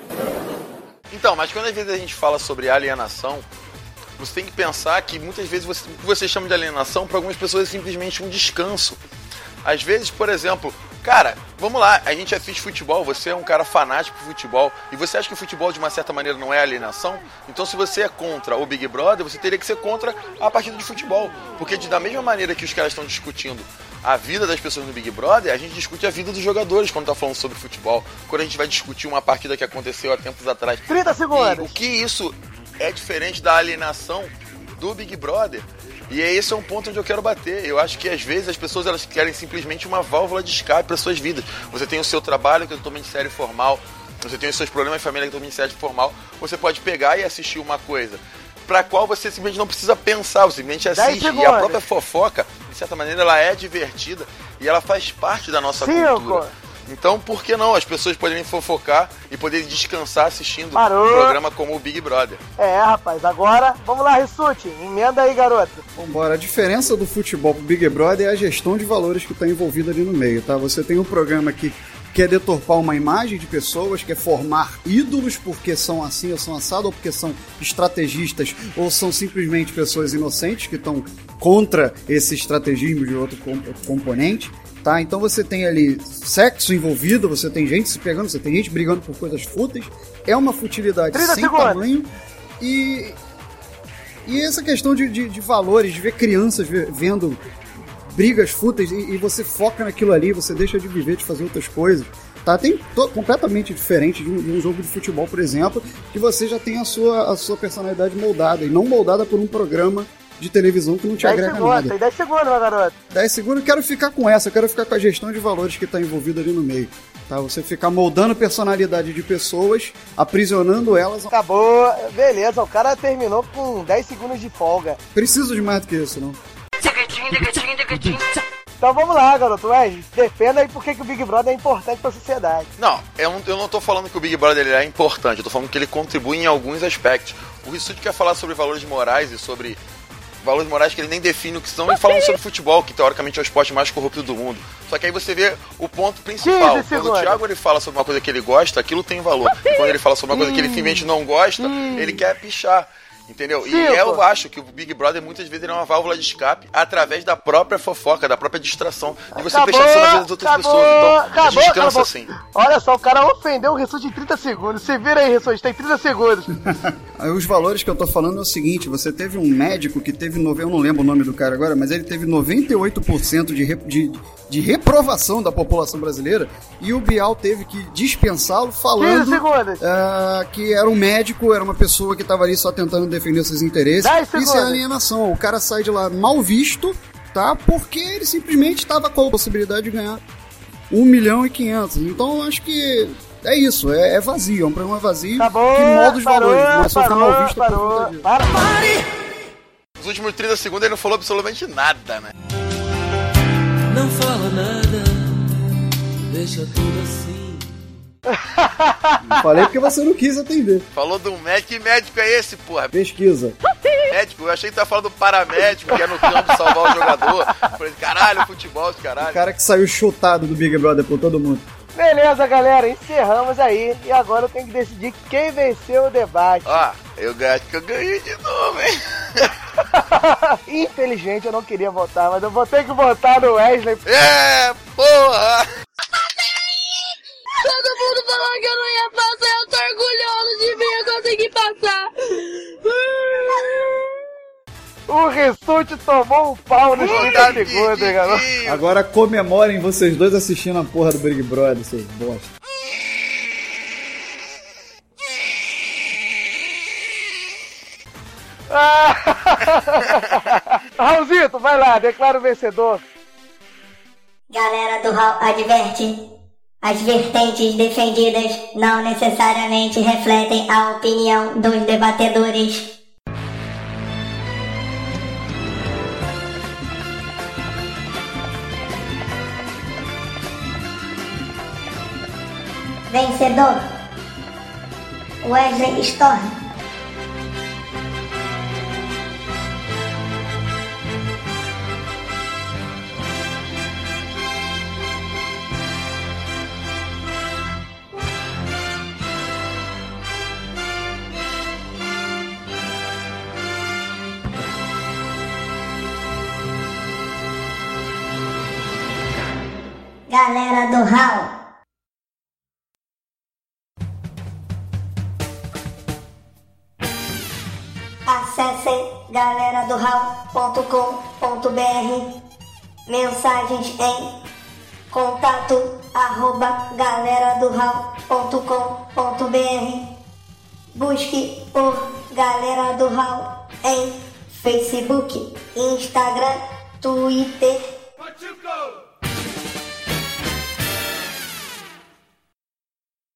Então, mas quando às vezes a gente fala sobre alienação, você tem que pensar que muitas vezes você, o que você chama de alienação, para algumas pessoas é simplesmente um descanso. Às vezes, por exemplo, cara, vamos lá, a gente assiste futebol, você é um cara fanático por futebol, e você acha que o futebol de uma certa maneira não é alienação? Então, se você é contra o Big Brother, você teria que ser contra a partida de futebol. Porque de, da mesma maneira que os caras estão discutindo a vida das pessoas no Big Brother, a gente discute a vida dos jogadores quando tá falando sobre futebol. Quando a gente vai discutir uma partida que aconteceu há tempos atrás. 30 segundos. E o que isso é diferente da alienação do Big Brother? E é esse é um ponto onde eu quero bater. Eu acho que às vezes as pessoas elas querem simplesmente uma válvula de escape para suas vidas. Você tem o seu trabalho que é totalmente sério e formal, você tem os seus problemas de família que é totalmente sério e formal. Você pode pegar e assistir uma coisa para qual você simplesmente não precisa pensar, você simplesmente assiste. E a própria fofoca, de certa maneira, ela é divertida e ela faz parte da nossa Cinco. cultura. Então, por que não as pessoas poderem fofocar e poderem descansar assistindo Parou. um programa como o Big Brother? É, rapaz, agora vamos lá, Rissuti. Emenda aí, garoto. Vambora. A diferença do futebol pro Big Brother é a gestão de valores que está envolvida ali no meio, tá? Você tem um programa que quer deturpar uma imagem de pessoas, quer formar ídolos porque são assim ou são assado, ou porque são estrategistas, ou são simplesmente pessoas inocentes que estão contra esse estrategismo de outro com- componente. Tá? Então você tem ali sexo envolvido, você tem gente se pegando, você tem gente brigando por coisas fúteis. É uma futilidade 30 sem segundos. tamanho. E, e essa questão de, de, de valores, de ver crianças ve- vendo brigas fúteis e, e você foca naquilo ali, você deixa de viver, de fazer outras coisas. Tá? Tem completamente diferente de um, de um jogo de futebol, por exemplo, que você já tem a sua, a sua personalidade moldada e não moldada por um programa de televisão que não te 10 agrega segundos, nada. tem 10 segundos, meu garoto. 10 segundos, eu quero ficar com essa, eu quero ficar com a gestão de valores que está envolvida ali no meio. Tá? Você ficar moldando personalidade de pessoas, aprisionando elas. Acabou, beleza, o cara terminou com 10 segundos de folga. Preciso de mais do que isso, não. Então vamos lá, garoto Wesley, defenda aí por que que o Big Brother é importante pra sociedade. Não, eu não, eu não tô falando que o Big Brother ele é importante, eu tô falando que ele contribui em alguns aspectos. O Rissuti quer falar sobre valores morais e sobre valores morais que ele nem define o que são, e falando sobre futebol, que teoricamente é o esporte mais corrupto do mundo. Só que aí você vê o ponto principal. 15 Quando o. Thiago ele fala sobre uma coisa que ele gosta, aquilo tem valor. E quando ele fala sobre uma coisa que ele simplesmente não gosta, ele quer pichar. Entendeu? E Cinco. eu acho que o Big Brother muitas vezes ele é uma válvula de escape através da própria fofoca, da própria distração. De você Acabou, prestar atenção na vida das outras acabou, pessoas. Então, acabou, gente cansa acabou. assim. Olha só, o cara ofendeu o Rissuti em 30 segundos. Se vira aí, Rissuti, tem 30 segundos. Aí Os valores que eu tô falando é o seguinte: você teve um médico que teve, nove- eu não lembro o nome do cara agora, mas ele teve 98% de, de, de reprovação da população brasileira e o Bial teve que dispensá-lo 15 falando segundos. ah, que era um médico, era uma pessoa que tava ali só tentando defender seus interesses. 10 Isso é alienação. O cara sai de lá mal visto, tá? Porque ele simplesmente estava com a possibilidade de ganhar 1 milhão e 500. Então eu acho que é isso, é, é vazio, é um programa vazio Acabou, que molda os parou, valores, mas só fica parou, mal visto por parou. conta disso. Para, Nos últimos 30 segundos ele não falou absolutamente nada, né? Não fala nada, deixa tudo assim. Falei porque você não quis atender. Falou do médico. Que médico é esse, porra? Pesquisa. Médico, eu achei que tava falando do paramédico, que é no campo salvar o jogador. Falei, caralho, futebol, O caralho. cara que saiu chutado do Big Brother por todo mundo. Beleza, galera, encerramos aí. E agora eu tenho que decidir quem venceu o debate. Ó, eu acho que eu ganhei de novo, hein? Infelizmente eu não queria votar, mas eu vou ter que votar no Wesley. É, porra! Todo mundo falou que eu não ia passar, eu tô orgulhoso de mim, eu consegui passar. O Rissuti tomou um pau nos 30 segundos, garoto. Agora comemorem vocês dois assistindo a porra do Big Brother, seus bosta. Raulzito, vai lá, declara o vencedor. Galera do Hall adverte. As vertentes defendidas não necessariamente refletem a opinião dos debatedores. Vencedor Wesley Storm. Galera do Hall. Acessem galeradohall.com.br Mensagens em contato arroba galeradohall.com.br Busque por Galera do Hall em Facebook, Instagram, Twitter